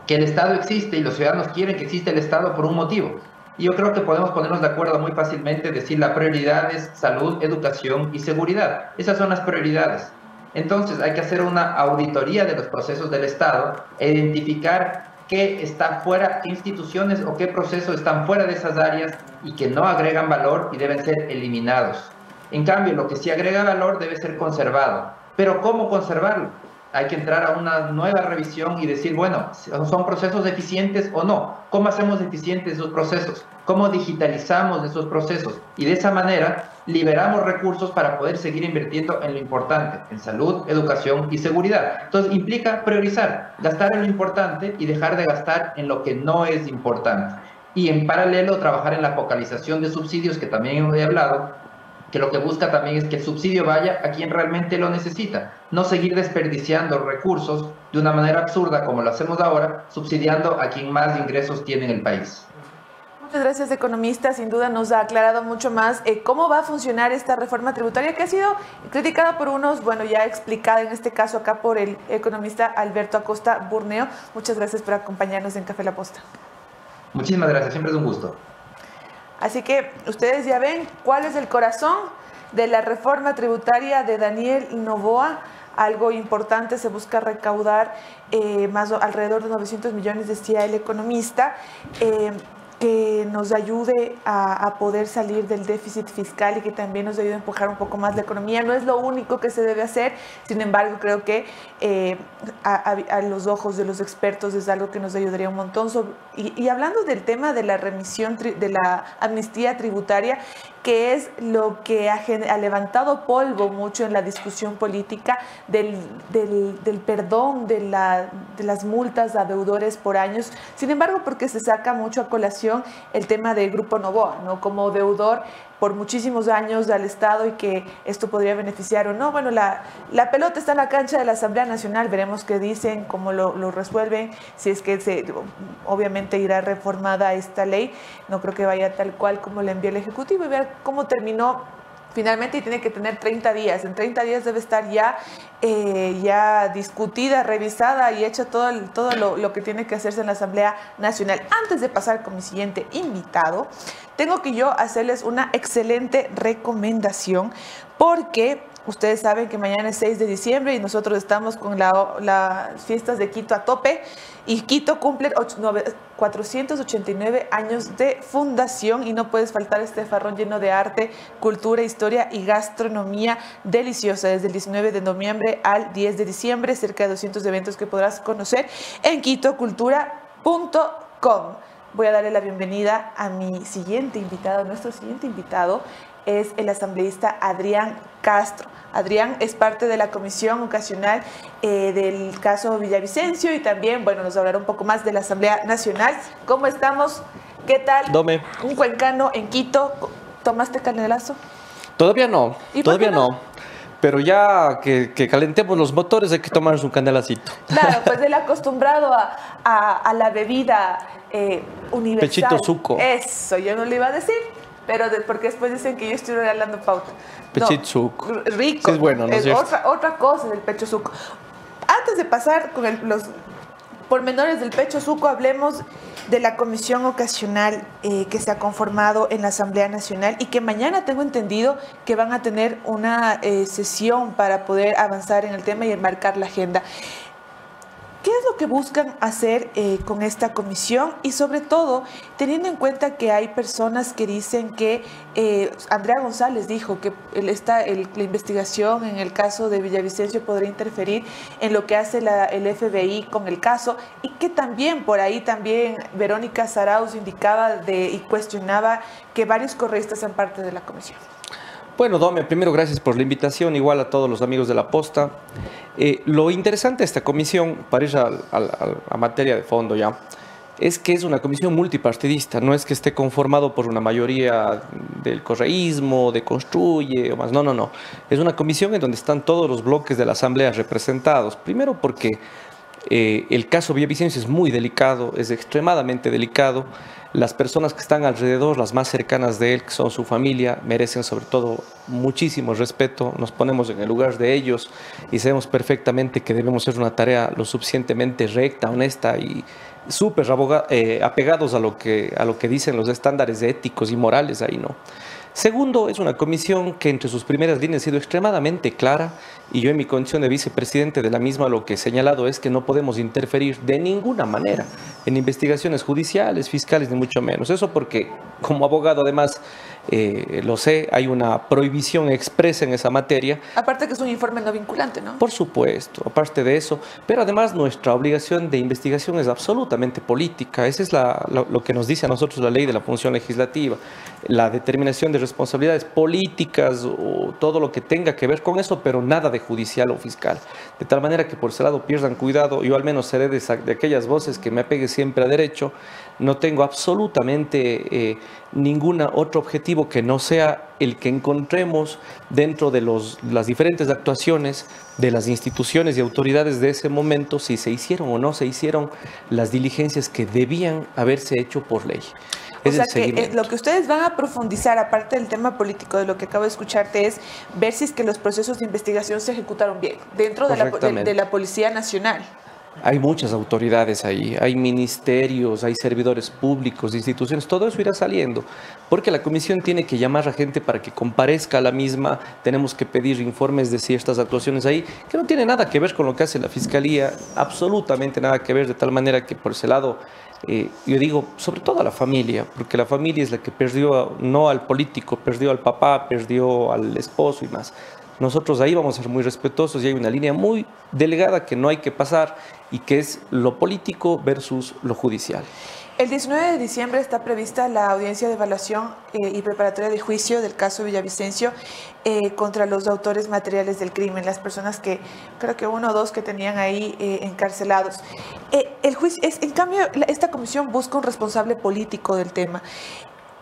que el Estado existe y los ciudadanos quieren que exista el Estado por un motivo. Y yo creo que podemos ponernos de acuerdo muy fácilmente, decir la prioridad es salud, educación y seguridad. Esas son las prioridades. Entonces hay que hacer una auditoría de los procesos del Estado e identificar qué está fuera, qué instituciones o qué procesos están fuera de esas áreas y que no agregan valor y deben ser eliminados. En cambio, lo que sí agrega valor debe ser conservado. Pero ¿cómo conservarlo? Hay que entrar a una nueva revisión y decir, bueno, ¿son procesos eficientes o no? ¿Cómo hacemos eficientes esos procesos? ¿Cómo digitalizamos esos procesos? Y de esa manera liberamos recursos para poder seguir invirtiendo en lo importante, en salud, educación y seguridad. Entonces implica priorizar, gastar en lo importante y dejar de gastar en lo que no es importante. Y en paralelo trabajar en la focalización de subsidios, que también he hablado, que lo que busca también es que el subsidio vaya a quien realmente lo necesita, no seguir desperdiciando recursos de una manera absurda como lo hacemos ahora, subsidiando a quien más ingresos tiene en el país. Muchas gracias, economista. Sin duda nos ha aclarado mucho más eh, cómo va a funcionar esta reforma tributaria que ha sido criticada por unos, bueno, ya explicada en este caso acá por el economista Alberto Acosta Burneo. Muchas gracias por acompañarnos en Café La Posta. Muchísimas gracias, siempre es un gusto. Así que ustedes ya ven cuál es el corazón de la reforma tributaria de Daniel Novoa algo importante, se busca recaudar eh, más alrededor de 900 millones, decía el economista. Eh, que nos ayude a, poder salir del déficit fiscal y que también nos ayude a empujar un poco más la economía. No es lo único que se debe hacer, sin embargo creo que eh, a, los ojos de los expertos es algo que nos ayudaría un montón. y, hablando del tema de la remisión, de la amnistía tributaria, que es lo que ha, levantado polvo mucho en la discusión política del, perdón de, de las multas a deudores por años. Sin embargo, porque se saca mucho a colación el tema del Grupo Novoa, ¿no? Como deudor por muchísimos años al Estado y que esto podría beneficiar o no. Bueno, la, la pelota está en la cancha de la Asamblea Nacional, veremos qué dicen, cómo lo, lo, resuelven, si es que se, obviamente irá reformada esta ley, no creo que vaya tal cual como le envió el Ejecutivo y ver cómo terminó finalmente y tiene que tener 30 días. En 30 días debe estar ya, eh, ya discutida, revisada y hecha todo, todo lo, lo, que tiene que hacerse en la Asamblea Nacional. Antes de pasar con mi siguiente invitado, tengo que yo hacerles una excelente recomendación porque Ustedes saben que mañana es 6 de diciembre y nosotros estamos con las fiestas de Quito a tope y Quito cumple 489 años de fundación y no puedes faltar este farrón lleno de arte, cultura, historia y gastronomía deliciosa desde el 19 de noviembre al 10 de diciembre, cerca de 200 eventos que podrás conocer en quitocultura.com. Voy a darle la bienvenida a mi siguiente invitado, nuestro siguiente invitado es el asambleísta Adrián Castro. Adrián es parte de la comisión ocasional eh, del caso Villavicencio y también, bueno, nos hablará un poco más de la Asamblea Nacional. ¿Cómo estamos? ¿Qué tal? Dome. Un cuencano en Quito. ¿Tomaste canelazo? Todavía no, todavía no? Pero ya que, calentemos los motores hay que tomarnos un canelacito. Claro, pues *laughs* él acostumbrado a, la bebida eh, universal. Pechito suco. Eso, yo no le iba a decir pero porque después dicen que yo estoy regalando pauta. Pechitsuco. rico. es bueno, ¿no es otra, otra cosa del pecho suco. Antes de pasar con los por menores del pecho suco, hablemos de la comisión ocasional eh, que se ha conformado en la Asamblea Nacional y que mañana tengo entendido que van a tener una eh, sesión para poder avanzar en el tema y enmarcar la agenda. ¿Qué es lo que buscan hacer eh, con esta comisión? Y sobre todo, teniendo en cuenta que hay personas que dicen que eh, Andrea González dijo que esta, la investigación en el caso de Villavicencio podría interferir en lo que hace el FBI con el caso y que también por ahí también Verónica Saraus indicaba de, y cuestionaba que varios correístas son parte de la comisión. Bueno, Dome, primero gracias por la invitación, igual a todos los amigos de la posta. Eh, lo interesante de esta comisión, para ir a, materia de fondo ya, es que es una comisión multipartidista, no es que esté conformado por una mayoría del correísmo, de construye o más, no, no, no. Es una comisión en donde están todos los bloques de la asamblea representados. Primero porque eh, el caso Villavicencio es muy delicado, es extremadamente delicado. Las personas que están alrededor, las más cercanas de él, que son su familia, merecen sobre todo muchísimo respeto. Nos ponemos en el lugar de ellos y sabemos perfectamente que debemos hacer una tarea lo suficientemente recta, honesta y súper eh, apegados a lo, que, a lo que dicen los estándares éticos y morales ahí, ¿no? Segundo, es una comisión que entre sus primeras líneas ha sido extremadamente clara y yo en mi condición de vicepresidente de la misma lo que he señalado es que no podemos interferir de ninguna manera en investigaciones judiciales, fiscales, ni mucho menos. Eso porque como abogado además eh, lo sé, hay una prohibición expresa en esa materia. Aparte que es un informe no vinculante, ¿no? Por supuesto, aparte de eso, pero además nuestra obligación de investigación es absolutamente política, esa es lo, que nos dice a nosotros la ley de la función legislativa, la determinación de responsabilidades políticas o todo lo que tenga que ver con eso, pero nada de judicial o fiscal. De tal manera que por ese lado pierdan cuidado, yo al menos seré de, de aquellas voces que me apegue siempre a derecho, no tengo absolutamente eh, ningún otro objetivo que no sea el que encontremos dentro de los, las diferentes actuaciones de las instituciones y autoridades de ese momento si se hicieron o no se hicieron las diligencias que debían haberse hecho por ley. o sea que eh, lo que ustedes van a profundizar, aparte del tema político, de lo que acabo de escucharte, es ver si es que los procesos de investigación se ejecutaron bien dentro de la, de la Policía Nacional. Hay muchas autoridades ahí, hay ministerios, hay servidores públicos, instituciones, todo eso irá saliendo, porque la comisión tiene que llamar a gente para que comparezca a la misma, tenemos que pedir informes de ciertas actuaciones ahí, que no tiene nada que ver con lo que hace la Fiscalía, absolutamente nada que ver, de tal manera que por ese lado, eh, yo digo, sobre todo a la familia, porque la familia es la que perdió, no al político, perdió al papá, perdió al esposo y más. Nosotros ahí vamos a ser muy respetuosos y hay una línea muy delegada que no hay que pasar y que es lo político versus lo judicial. El 19 de diciembre está prevista la audiencia de evaluación eh, y preparatoria de juicio del caso Villavicencio eh, contra los autores materiales del crimen, las personas que creo que uno o dos que tenían ahí eh, encarcelados. el juicio es, en cambio, esta comisión busca un responsable político del tema.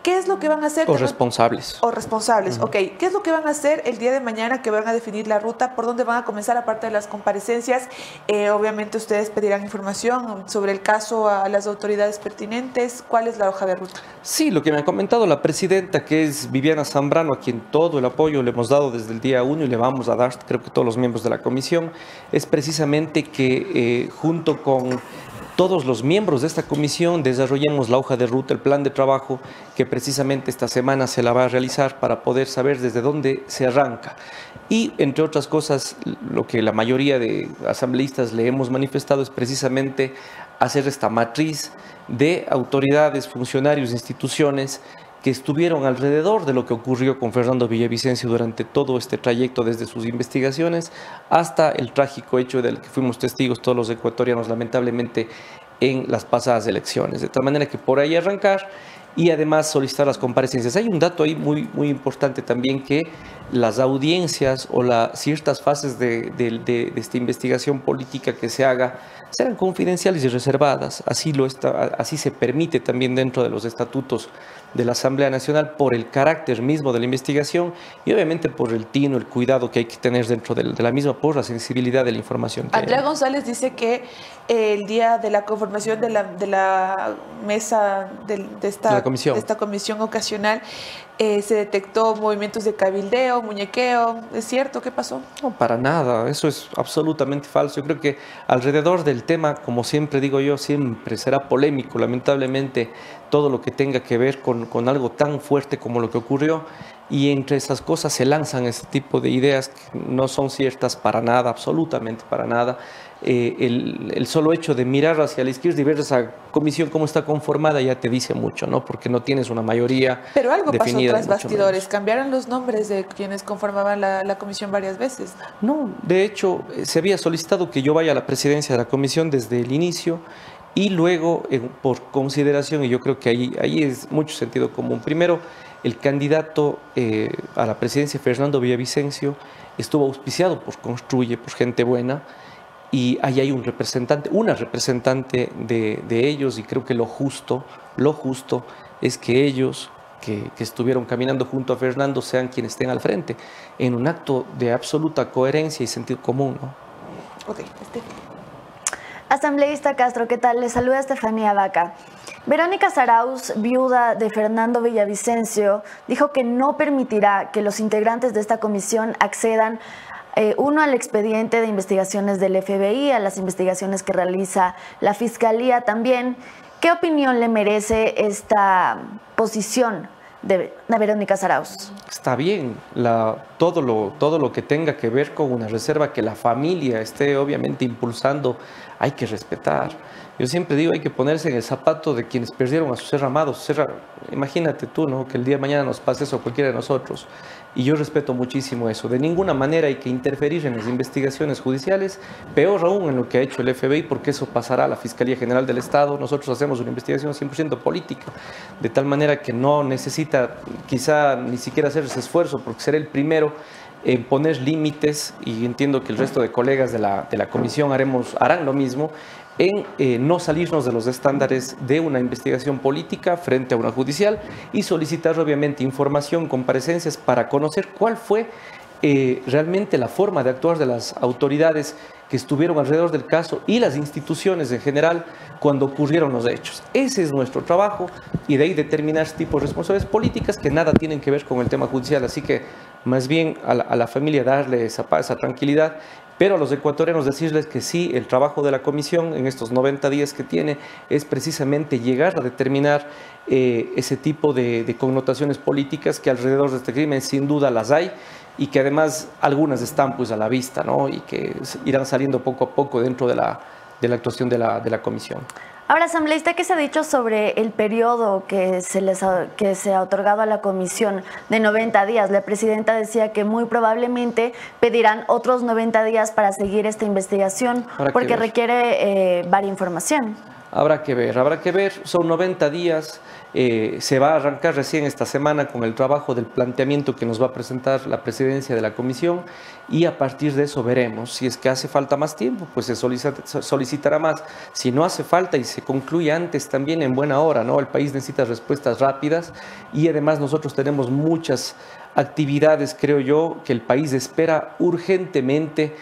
¿Qué es lo que van a hacer? O responsables. O responsables, ok. ¿Qué es lo que van a hacer el día de mañana que van a definir la ruta? ¿Por dónde van a comenzar aparte de las comparecencias? Eh, obviamente ustedes pedirán información sobre el caso a las autoridades pertinentes. ¿Cuál es la hoja de ruta? Sí, lo que me ha comentado la presidenta, que es Viviana Zambrano, a quien todo el apoyo le hemos dado desde el día uno y le vamos a dar, creo que todos los miembros de la comisión, es precisamente que eh, junto con todos los miembros de esta comisión desarrollemos la hoja de ruta, el plan de trabajo que precisamente esta semana se la va a realizar para poder saber desde dónde se arranca. Y entre otras cosas, lo que la mayoría de asambleístas le hemos manifestado es precisamente hacer esta matriz de autoridades, funcionarios, instituciones que estuvieron alrededor de lo que ocurrió con Fernando Villavicencio durante todo este trayecto desde sus investigaciones hasta el trágico hecho del que fuimos testigos todos los ecuatorianos lamentablemente en las pasadas elecciones. De tal manera que por ahí arrancar y además solicitar las comparecencias. Hay un dato ahí muy, muy importante también que las audiencias o las ciertas fases de, de, esta investigación política que se haga serán confidenciales y reservadas. Así, lo está, así se permite también dentro de los estatutos de la Asamblea Nacional por el carácter mismo de la investigación y obviamente por el tino, el cuidado que hay que tener dentro de, la misma, por la sensibilidad de la información. Andrea González dice que el día de la conformación de la, de la mesa de, esta, comisión. esta comisión ocasional, eh, se detectó movimientos de cabildeo, muñequeo. ¿Es cierto? ¿Qué pasó? No, para nada. Eso es absolutamente falso. Yo creo que alrededor del tema, como siempre digo yo, siempre será polémico. Lamentablemente, todo lo que tenga que ver con, con algo tan fuerte como lo que ocurrió y entre esas cosas se lanzan ese tipo de ideas que no son ciertas para nada, absolutamente para nada. Eh, el, solo hecho de mirar hacia la izquierda y ver esa comisión cómo está conformada ya te dice mucho, ¿no? Porque no tienes una mayoría. Pero algo pasó tras bastidores, cambiaron los nombres de quienes conformaban la, comisión varias veces. No, de hecho, eh, se había solicitado que yo vaya a la presidencia de la comisión desde el inicio y luego, por consideración, y yo creo que ahí, ahí es mucho sentido común. Primero, el candidato eh, a la presidencia, Fernando Villavicencio, estuvo auspiciado por Construye, por gente buena, y ahí hay un representante, una representante de, ellos, y creo que lo justo, lo justo es que ellos que, estuvieron caminando junto a Fernando sean quienes estén al frente, en un acto de absoluta coherencia y sentido común. ¿no? Este. Asambleísta Castro, ¿qué tal? Le saluda Estefanía Vaca. Verónica Saraus, viuda de Fernando Villavicencio, dijo que no permitirá que los integrantes de esta comisión accedan eh, uno al expediente de investigaciones del FBI, a las investigaciones que realiza la Fiscalía también. ¿Qué opinión le merece esta posición de, Verónica Saraus? Está bien, todo, lo, todo lo que tenga que ver con una reserva que la familia esté obviamente impulsando, hay que respetar. Yo siempre digo, hay que ponerse en el zapato de quienes perdieron a su ser amado. imagínate tú, ¿no? Que el día de mañana nos pase eso a cualquiera de nosotros. Y yo respeto muchísimo eso. De ninguna manera hay que interferir en las investigaciones judiciales, peor aún en lo que ha hecho el FBI, porque eso pasará a la Fiscalía General del Estado. Nosotros hacemos una investigación 100% política, de tal manera que no necesita quizá ni siquiera hacer ese esfuerzo, porque será el primero en poner límites, y entiendo que el resto de colegas de la, de la comisión haremos, harán lo mismo, en eh, no salirnos de los estándares de una investigación política frente a una judicial y solicitar obviamente información, comparecencias para conocer cuál fue eh, realmente la forma de actuar de las autoridades que estuvieron alrededor del caso y las instituciones en general cuando ocurrieron los hechos. Ese es nuestro trabajo y de ahí determinar este tipo de responsabilidades políticas que nada tienen que ver con el tema judicial. Así que más bien a la, familia darle esa paz, esa tranquilidad pero a los ecuatorianos decirles que sí, el trabajo de la comisión en estos 90 días que tiene es precisamente llegar a determinar eh, ese tipo de, connotaciones políticas que alrededor de este crimen sin duda las hay y que además algunas están pues a la vista ¿no? y que irán saliendo poco a poco dentro de la, de la actuación de la, de la comisión. Ahora, asambleísta, ¿qué se ha dicho sobre el periodo que se, les ha, que se ha otorgado a la comisión de 90 días? La presidenta decía que muy probablemente pedirán otros 90 días para seguir esta investigación porque requiere eh, varia información. Habrá que ver, habrá que ver, son 90 días. Eh, se va a arrancar recién esta semana con el trabajo del planteamiento que nos va a presentar la presidencia de la comisión y a partir de eso veremos. Si es que hace falta más tiempo, pues se solicitará más. Si no hace falta y se concluye antes, también en buena hora, ¿no? El país necesita respuestas rápidas y además nosotros tenemos muchas actividades, creo yo, que el país espera urgentemente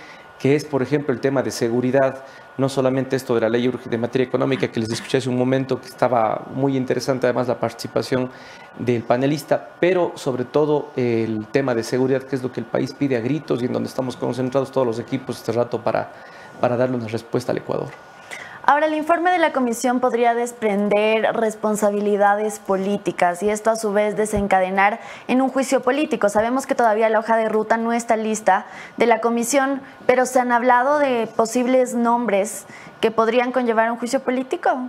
que es, por ejemplo, el tema de seguridad, no solamente esto de la ley de materia económica que les escuché hace un momento, que estaba muy interesante además la participación del panelista, pero sobre todo el tema de seguridad, que es lo que el país pide a gritos y en donde estamos concentrados todos los equipos este rato para, para darle una respuesta al Ecuador. Ahora, el informe de la comisión podría desprender responsabilidades políticas y esto a su vez desencadenar en un juicio político. Sabemos que todavía la hoja de ruta no está lista de la comisión, pero se han hablado de posibles nombres que podrían conllevar un juicio político.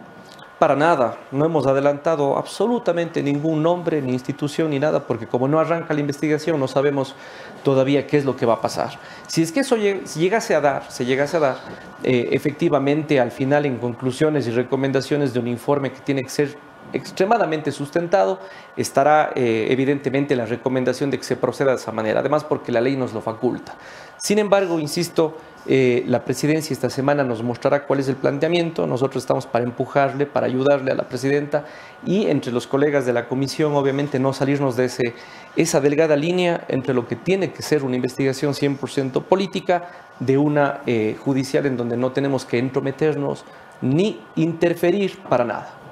Para nada, no hemos adelantado absolutamente ningún nombre, ni institución, ni nada, porque como no arranca la investigación, no sabemos todavía qué es lo que va a pasar. Si es que eso llegase a dar, se llegase a dar, eh, efectivamente al final en conclusiones y recomendaciones de un informe que tiene que ser extremadamente sustentado, estará eh, evidentemente la recomendación de que se proceda de esa manera, además porque la ley nos lo faculta. Sin embargo, insisto, eh, la presidencia esta semana nos mostrará cuál es el planteamiento. Nosotros estamos para empujarle, para ayudarle a la presidenta y entre los colegas de la comisión, obviamente, no salirnos de ese, esa delgada línea entre lo que tiene que ser una investigación 100% política de una eh, judicial en donde no tenemos que entrometernos ni interferir para nada.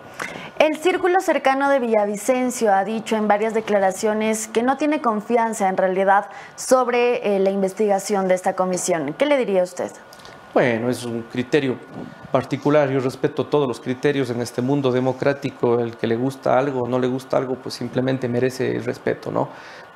El círculo cercano de Villavicencio ha dicho en varias declaraciones que no tiene confianza en realidad sobre eh, la investigación de esta comisión. ¿Qué le diría usted? Bueno, es un criterio particular. Yo respeto todos los criterios en este mundo democrático. El que le gusta algo o no le gusta algo, pues simplemente merece el respeto, ¿no?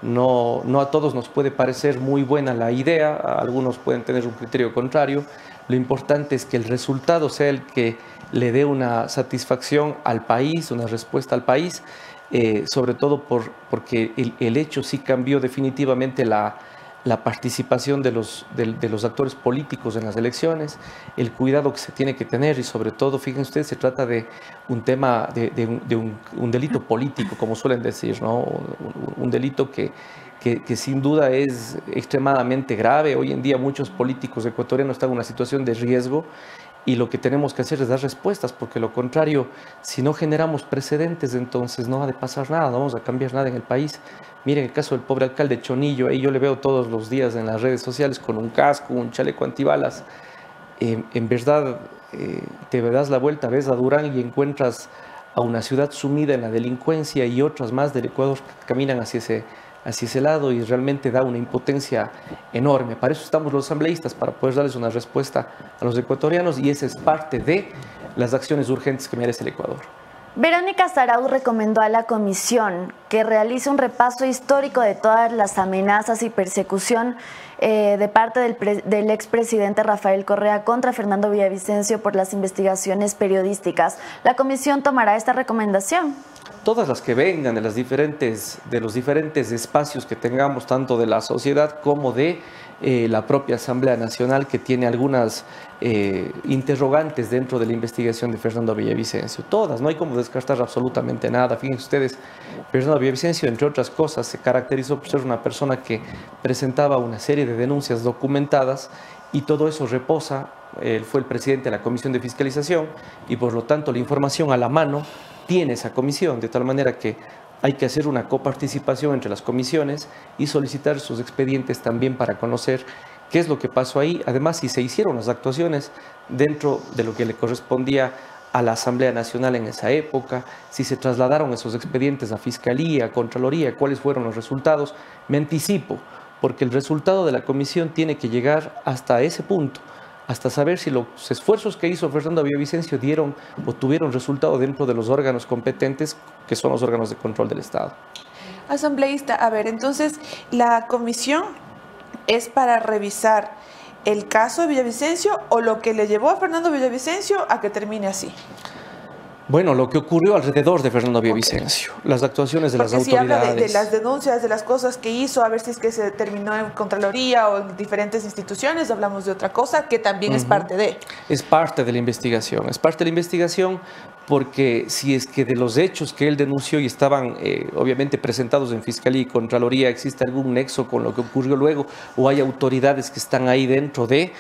No, no a todos nos puede parecer muy buena la idea, algunos pueden tener un criterio contrario. Lo importante es que el resultado sea el que le dé una satisfacción al país, una respuesta al país, eh, sobre todo por, porque el, hecho sí cambió definitivamente la, participación de los, de, los actores políticos en las elecciones, el cuidado que se tiene que tener y sobre todo, fíjense ustedes, se trata de un tema, de, un, delito político, como suelen decir, ¿no? un, delito que, que, sin duda es extremadamente grave. Hoy en día muchos políticos ecuatorianos están en una situación de riesgo y lo que tenemos que hacer es dar respuestas, porque lo contrario, si no generamos precedentes, entonces no va a pasar nada, no vamos a cambiar nada en el país. Miren el caso del pobre alcalde Chonillo, ahí yo le veo todos los días en las redes sociales con un casco, un chaleco antibalas. Eh, en verdad, eh, te das la vuelta, ves a Durán y encuentras a una ciudad sumida en la delincuencia y otras más del Ecuador que caminan hacia ese, hacia ese lado y realmente da una impotencia enorme. Para eso estamos los asambleístas, para poder darles una respuesta a los ecuatorianos y esa es parte de las acciones urgentes que merece el Ecuador. Verónica Saraú recomendó a la comisión que realice un repaso histórico de todas las amenazas y persecución eh, de parte del, del expresidente Rafael Correa contra Fernando Villavicencio por las investigaciones periodísticas. ¿La comisión tomará esta recomendación? Todas las que vengan de, las diferentes, de los diferentes espacios que tengamos, tanto de la sociedad como de eh, la propia Asamblea Nacional que tiene algunas eh, interrogantes dentro de la investigación de Fernando Villavicencio. Todas, no hay como descartar absolutamente nada. Fíjense ustedes, Fernando Villavicencio, entre otras cosas, se caracterizó por ser una persona que presentaba una serie de denuncias documentadas y todo eso reposa. Él fue el presidente de la Comisión de Fiscalización y por lo tanto la información a la mano tiene esa comisión, de tal manera que hay que hacer una coparticipación entre las comisiones y solicitar sus expedientes también para conocer qué es lo que pasó ahí. Además, si se hicieron las actuaciones dentro de lo que le correspondía a la Asamblea Nacional en esa época, si se trasladaron esos expedientes a Fiscalía, a Contraloría, cuáles fueron los resultados. Me anticipo, porque el resultado de la comisión tiene que llegar hasta ese punto hasta saber si los esfuerzos que hizo Fernando Villavicencio dieron o tuvieron resultado dentro de los órganos competentes, que son los órganos de control del Estado. Asambleísta, a ver, entonces la comisión es para revisar el caso de Villavicencio o lo que le llevó a Fernando Villavicencio a que termine así. Bueno, lo que ocurrió alrededor de Fernando Villavicencio, las actuaciones de las autoridades. Si habla de, las denuncias, de las cosas que hizo, a ver si es que se terminó en Contraloría o en diferentes instituciones, hablamos de otra cosa que también es parte de. Es parte de la investigación, es parte de la investigación porque si es que de los hechos que él denunció y estaban eh, obviamente presentados en Fiscalía y Contraloría existe algún nexo con lo que ocurrió luego o hay autoridades que están ahí dentro de,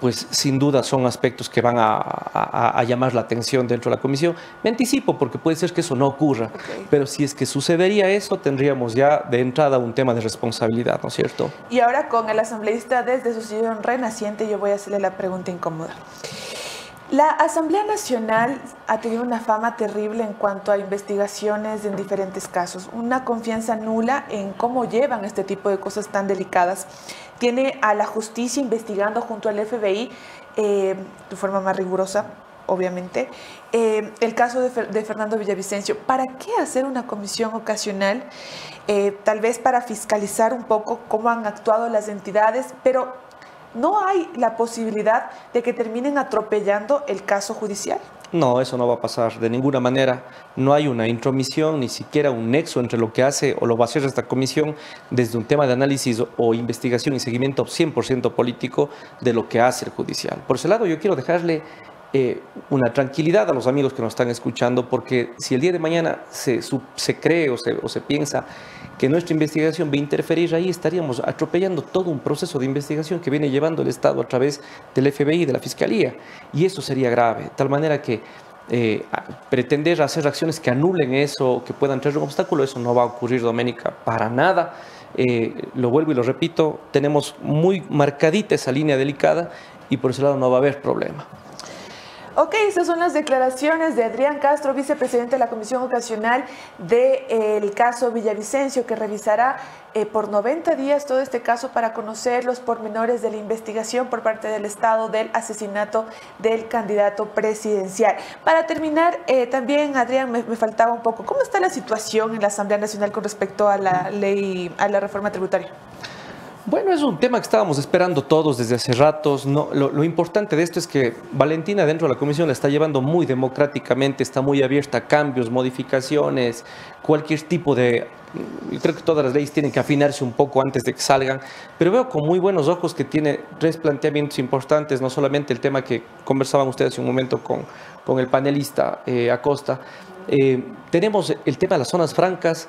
pues sin duda son aspectos que van a, llamar la atención dentro de la comisión. Me anticipo porque puede ser que eso no ocurra, pero si es que sucedería eso, tendríamos ya de entrada un tema de responsabilidad, ¿no es cierto? Y ahora con el asambleísta desde su sillón renaciente, yo voy a hacerle la pregunta incómoda. La Asamblea Nacional ha tenido una fama terrible en cuanto a investigaciones en diferentes casos, una confianza nula en cómo llevan este tipo de cosas tan delicadas. Tiene a la justicia investigando junto al FBI eh, de forma más rigurosa, obviamente, eh, el caso de, Fernando Villavicencio. ¿Para qué hacer una comisión ocasional? Eh, tal vez para fiscalizar un poco cómo han actuado las entidades, pero ¿no hay la posibilidad de que terminen atropellando el caso judicial? No, eso no va a pasar de ninguna manera. No hay una intromisión, ni siquiera un nexo entre lo que hace o lo va a hacer esta comisión desde un tema de análisis o investigación y seguimiento 100% político de lo que hace el judicial. Por ese lado, yo quiero dejarle eh, una tranquilidad a los amigos que nos están escuchando, porque si el día de mañana se, se cree o se, o se piensa que nuestra investigación va a interferir ahí, estaríamos atropellando todo un proceso de investigación que viene llevando el Estado a través del FBI y de la Fiscalía. Y eso sería grave, de tal manera que eh, pretender hacer acciones que anulen eso, que puedan traer un obstáculo, eso no va a ocurrir, Doménica, para nada. Eh, lo vuelvo y lo repito, tenemos muy marcadita esa línea delicada y por ese lado no va a haber problema. Ok, esas son las declaraciones de Adrián Castro, vicepresidente de la Comisión Ocasional del caso Villavicencio, que revisará eh, por 90 días todo este caso para conocer los pormenores de la investigación por parte del Estado del asesinato del candidato presidencial. Para terminar, eh, también, Adrián, me, faltaba un poco, ¿cómo está la situación en la Asamblea Nacional con respecto a la ley, a la reforma tributaria? Bueno, es un tema que estábamos esperando todos desde hace ratos. No, lo, importante de esto es que Valentina dentro de la comisión la está llevando muy democráticamente, está muy abierta a cambios, modificaciones, cualquier tipo de... Yo creo que todas las leyes tienen que afinarse un poco antes de que salgan, pero veo con muy buenos ojos que tiene tres planteamientos importantes, no solamente el tema que conversaban ustedes hace un momento con, con el panelista eh, Acosta, eh, tenemos el tema de las zonas francas,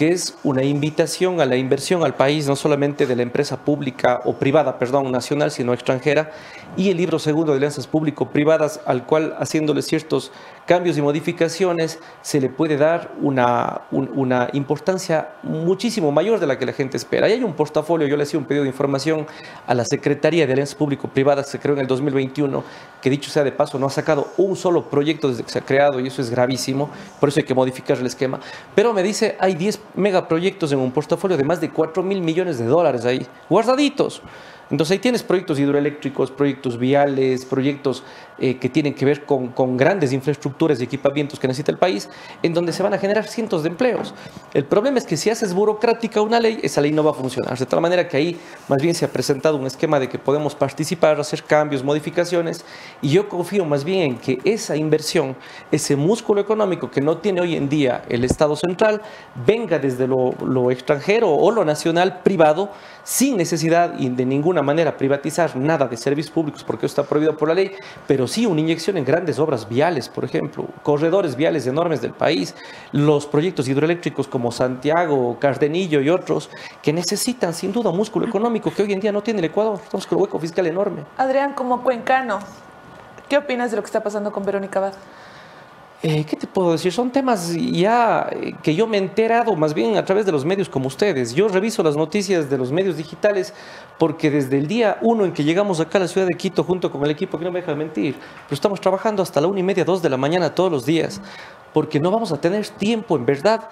que es una invitación a la inversión al país, no solamente de la empresa pública o privada, perdón, nacional, sino extranjera, y el libro segundo de alianzas público-privadas, al cual, haciéndole ciertos cambios y modificaciones, se le puede dar una, un, una importancia muchísimo mayor de la que la gente espera. Ahí hay un portafolio, yo le hacía un pedido de información a la Secretaría de Alianzas Público-Privadas, se creó en el 2021, que dicho sea de paso, no ha sacado un solo proyecto desde que se ha creado, y eso es gravísimo, por eso hay que modificar el esquema. Pero me dice, hay 10 megaproyectos en un portafolio de más de 4 mil millones de dólares ahí, guardaditos. Entonces ahí tienes proyectos hidroeléctricos, proyectos viales, proyectos eh, que tienen que ver con, con, grandes infraestructuras y equipamientos que necesita el país, en donde se van a generar cientos de empleos. El problema es que si haces burocrática una ley, esa ley no va a funcionar. De tal manera que ahí más bien se ha presentado un esquema de que podemos participar, hacer cambios, modificaciones, y yo confío más bien en que esa inversión, ese músculo económico que no tiene hoy en día el Estado central, venga desde lo, lo extranjero o lo nacional privado, sin necesidad y de ninguna manera privatizar nada de servicios públicos porque eso está prohibido por la ley, pero sí una inyección en grandes obras viales, por ejemplo, corredores viales enormes del país, los proyectos hidroeléctricos como Santiago, Cardenillo y otros, que necesitan sin duda músculo económico que hoy en día no tiene el Ecuador. Estamos con un hueco fiscal enorme. Adrián, como cuencano, ¿qué opinas de lo que está pasando con Verónica Abad? Eh, ¿Qué te puedo decir? Son temas ya eh, que yo me he enterado más bien a través de los medios como ustedes. Yo reviso las noticias de los medios digitales porque desde el día uno en que llegamos acá a la ciudad de Quito junto con el equipo, que no me deja mentir, pero estamos trabajando hasta la una y media, dos de la mañana todos los días porque no vamos a tener tiempo, en verdad,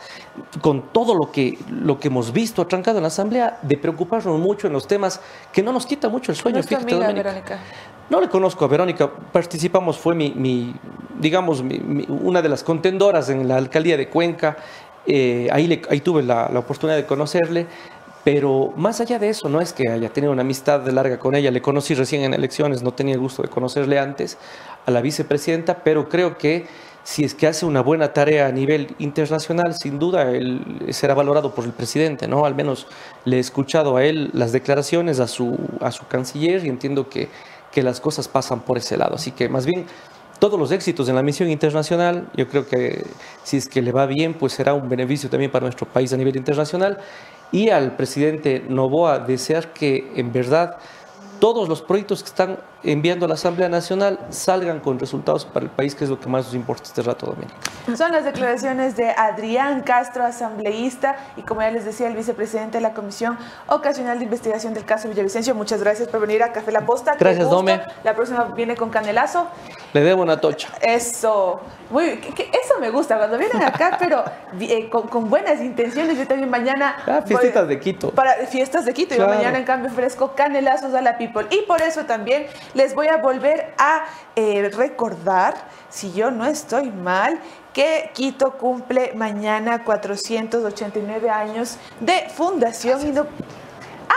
con todo lo que, lo que hemos visto atrancado en la Asamblea, de preocuparnos mucho en los temas que no nos quita mucho el sueño. Fíjate, amiga, Verónica. No le conozco a Verónica, participamos, fue mi, mi digamos, mi, una de las contendoras en la alcaldía de Cuenca, eh, ahí, tuve la, la oportunidad de conocerle. Pero más allá de eso, no es que haya tenido una amistad larga con ella, le conocí recién en elecciones, no tenía el gusto de conocerle antes a la vicepresidenta, pero creo que si es que hace una buena tarea a nivel internacional, sin duda él será valorado por el presidente, ¿no? Al menos le he escuchado a él las declaraciones, a su, a su canciller y entiendo que, que las cosas pasan por ese lado. Así que más bien todos los éxitos en la misión internacional, yo creo que si es que le va bien, pues será un beneficio también para nuestro país a nivel internacional. Y al presidente Novoa desear que en verdad todos los proyectos que están enviando a la Asamblea Nacional salgan con resultados para el país, que es lo que más nos importa este rato, Doménica. Son las declaraciones de Adrián Castro, asambleísta, y como ya les decía, el vicepresidente de la Comisión Ocasional de Investigación del caso Villavicencio. Muchas gracias por venir a Café La Posta. Gracias, Dome. La próxima viene con Canelazo. Le debo una tocha. Eso. Muy, que, que eso me gusta, cuando vienen acá, *laughs* pero eh, con, con, buenas intenciones. Yo también mañana... Ah, fiestitas de Quito. Para fiestas de Quito. Claro. Y mañana, en cambio, ofrezco canelazos a la people. Y por eso también les voy a volver a eh, recordar, si yo no estoy mal, que Quito cumple mañana 489 años de fundación.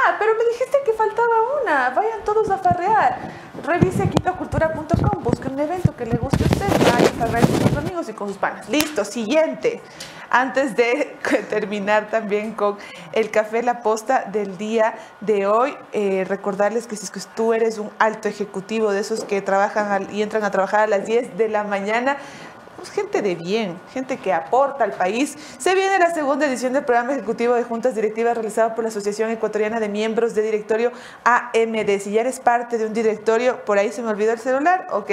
Ah, pero me dijiste que faltaba una. Vayan todos a farrear. Revise quitocultura.com, busque un evento que le guste a usted. Vaya a farrear con sus amigos y con sus panas. Listo, siguiente. Antes de *laughs* terminar también con el café La Posta del día de hoy, eh, recordarles que si es que tú eres un alto ejecutivo de esos que trabajan y entran a trabajar a las 10 de la mañana, pues gente de bien, gente que aporta al país. Se viene la segunda edición del programa ejecutivo de juntas directivas realizado por la Asociación Ecuatoriana de Miembros de Directorio AMD. Si ya eres parte de un directorio, por ahí se me olvidó el celular, ok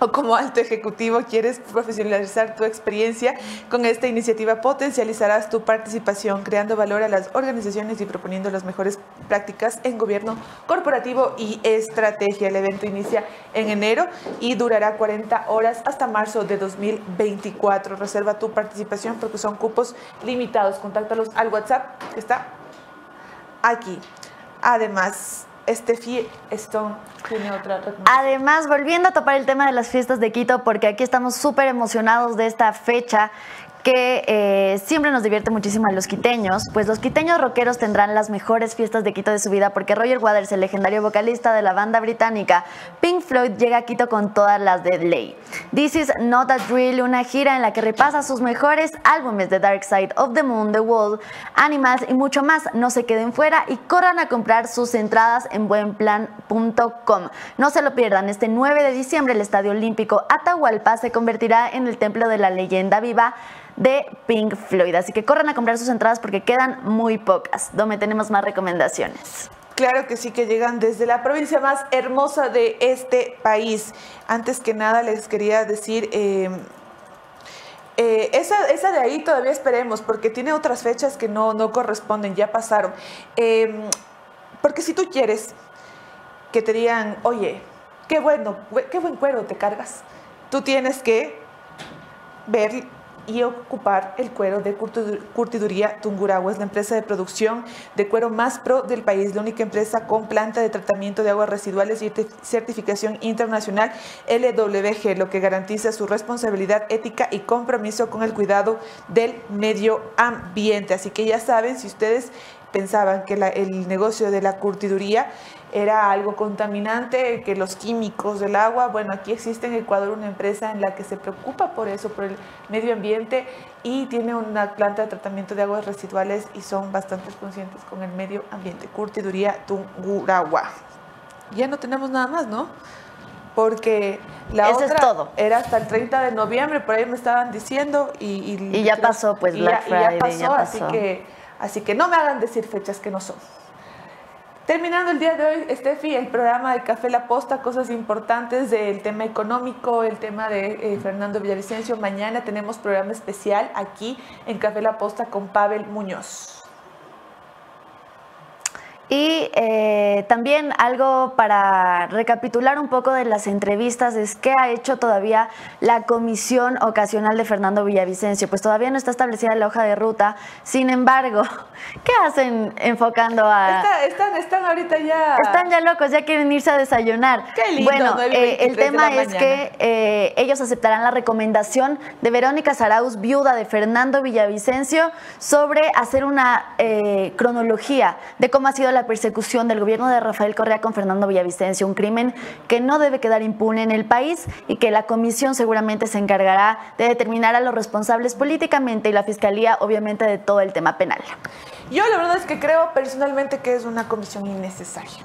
o como alto ejecutivo quieres profesionalizar tu experiencia, con esta iniciativa potencializarás tu participación, creando valor a las organizaciones y proponiendo las mejores prácticas en gobierno corporativo y estrategia. El evento inicia en enero y durará 40 horas hasta marzo de 2024. Reserva tu participación porque son cupos limitados. Contáctalos al WhatsApp que está aquí. Además, Steffi Stone tiene otra Además, volviendo a topar el tema de las fiestas de Quito, porque aquí estamos súper emocionados de esta fecha que eh, siempre nos divierte muchísimo a los quiteños, pues los quiteños rockeros tendrán las mejores fiestas de Quito de su vida porque Roger Waters, el legendario vocalista de la banda británica Pink Floyd, llega a Quito con todas las de ley. This is Not a Drill, una gira en la que repasa sus mejores álbumes de Dark Side of the Moon, The Wall, Animals y mucho más. No se queden fuera y corran a comprar sus entradas en buenplan.com. No se lo pierdan, este 9 de diciembre el Estadio Olímpico Atahualpa se convertirá en el templo de la leyenda viva de Pink Floyd. Así que corran a comprar sus entradas porque quedan muy pocas. Donde tenemos más recomendaciones. Claro que sí, que llegan desde la provincia más hermosa de este país. Antes que nada les quería decir, em, eh, esa, esa, de ahí todavía esperemos, porque tiene otras fechas que no, no corresponden, ya pasaron. Em, porque si tú quieres que te digan, oye, qué bueno, qué buen cuero te cargas, tú tienes que ver y ocupar el cuero de Curtiduría Tungurahua. Es la empresa de producción de cuero más pro del país, la única empresa con planta de tratamiento de aguas residuales y certificación internacional LWG, lo que garantiza su responsabilidad ética y compromiso con el cuidado del medio ambiente. Así que ya saben, si ustedes pensaban que el negocio de la curtiduría era algo contaminante, que los químicos del agua, bueno, aquí existe en Ecuador una empresa en la que se preocupa por eso, por el medio ambiente y tiene una planta de tratamiento de aguas residuales y son bastante conscientes con el medio ambiente. Curtiduría Tunguragua. Ya no tenemos nada más, ¿no? Porque la otra todo. era hasta el 30 de noviembre, por ahí me estaban diciendo y... Y, ya pasó, pues Black Friday, ya pasó, Así, que, así que no me hagan decir fechas que no son. Terminando el día de hoy, Steffi, el programa de Café La Posta, cosas importantes del tema económico, el tema de eh, Fernando Villavicencio. Mañana tenemos programa especial aquí en Café La Posta con Pavel Muñoz. Y eh, también algo para recapitular un poco de las entrevistas es qué ha hecho todavía la comisión ocasional de Fernando Villavicencio. Pues todavía no está establecida la hoja de ruta. Sin embargo, *laughs* ¿qué hacen enfocando a...? están, están ahorita ya... Están ya locos, ya quieren irse a desayunar. Qué lindo, bueno, eh, el tema es que eh, ellos aceptarán la recomendación de Verónica Saraus, viuda de Fernando Villavicencio, sobre hacer una cronología de cómo ha sido la persecución del gobierno de Rafael Correa con Fernando Villavicencio, un crimen que no debe quedar impune en el país y que la comisión seguramente se encargará de determinar a los responsables políticamente y la fiscalía obviamente de todo el tema penal. Yo la verdad es que creo personalmente que es una comisión innecesaria.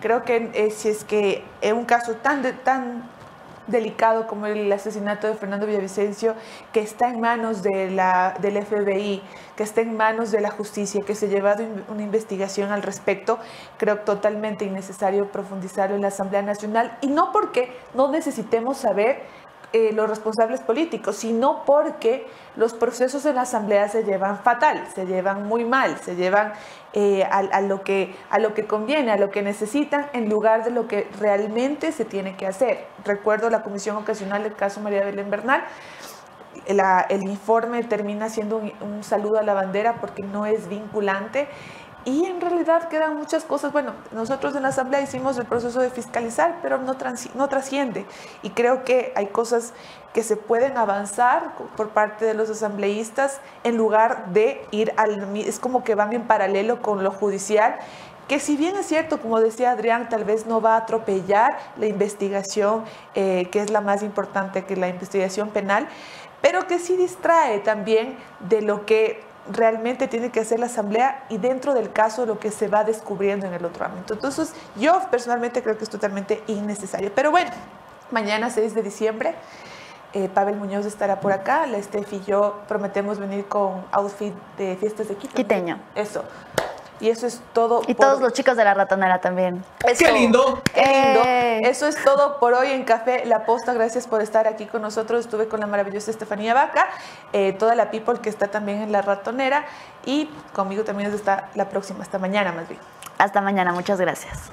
Creo que eh, si es que en un caso tan, de, tan delicado como el asesinato de Fernando Villavicencio, que está en manos de la, del FBI, que está en manos de la justicia, que se ha llevado una investigación al respecto, creo totalmente innecesario profundizarlo en la Asamblea Nacional. Y no porque no necesitemos saber eh, los responsables políticos, sino porque los procesos en la Asamblea se llevan fatal, se llevan muy mal, se llevan eh, a, lo que, a lo que conviene, a lo que necesitan, en lugar de lo que realmente se tiene que hacer. Recuerdo la comisión ocasional del caso María Belén Bernal, el informe termina siendo un saludo a la bandera porque no es vinculante y en realidad quedan muchas cosas. Bueno, nosotros en la Asamblea hicimos el proceso de fiscalizar, pero no, no trasciende. Y creo que hay cosas que se pueden avanzar por parte de los asambleístas en lugar de ir al... Es como que van en paralelo con lo judicial que si bien es cierto, como decía Adrián, tal vez no va a atropellar la investigación, eh, que es la más importante que la investigación penal, pero que sí distrae también de lo que realmente tiene que hacer la asamblea y dentro del caso lo que se va descubriendo en el otro ámbito. Entonces, yo personalmente creo que es totalmente innecesario. Pero bueno, mañana 6 de diciembre, eh, Pavel Muñoz estará por acá, la Steph y yo prometemos venir con outfit de fiestas de Quito. Quiteño. Eso. Y eso es todo. Y todos los chicos de la ratonera también. ¡Qué lindo! ¡Qué lindo! Eh. Eso es todo por hoy en Café La Posta. Gracias por estar aquí con nosotros. Estuve con la maravillosa Estefanía Vaca, eh, toda la people que está también en la ratonera y conmigo también está la próxima, hasta mañana más bien. Hasta mañana, muchas gracias.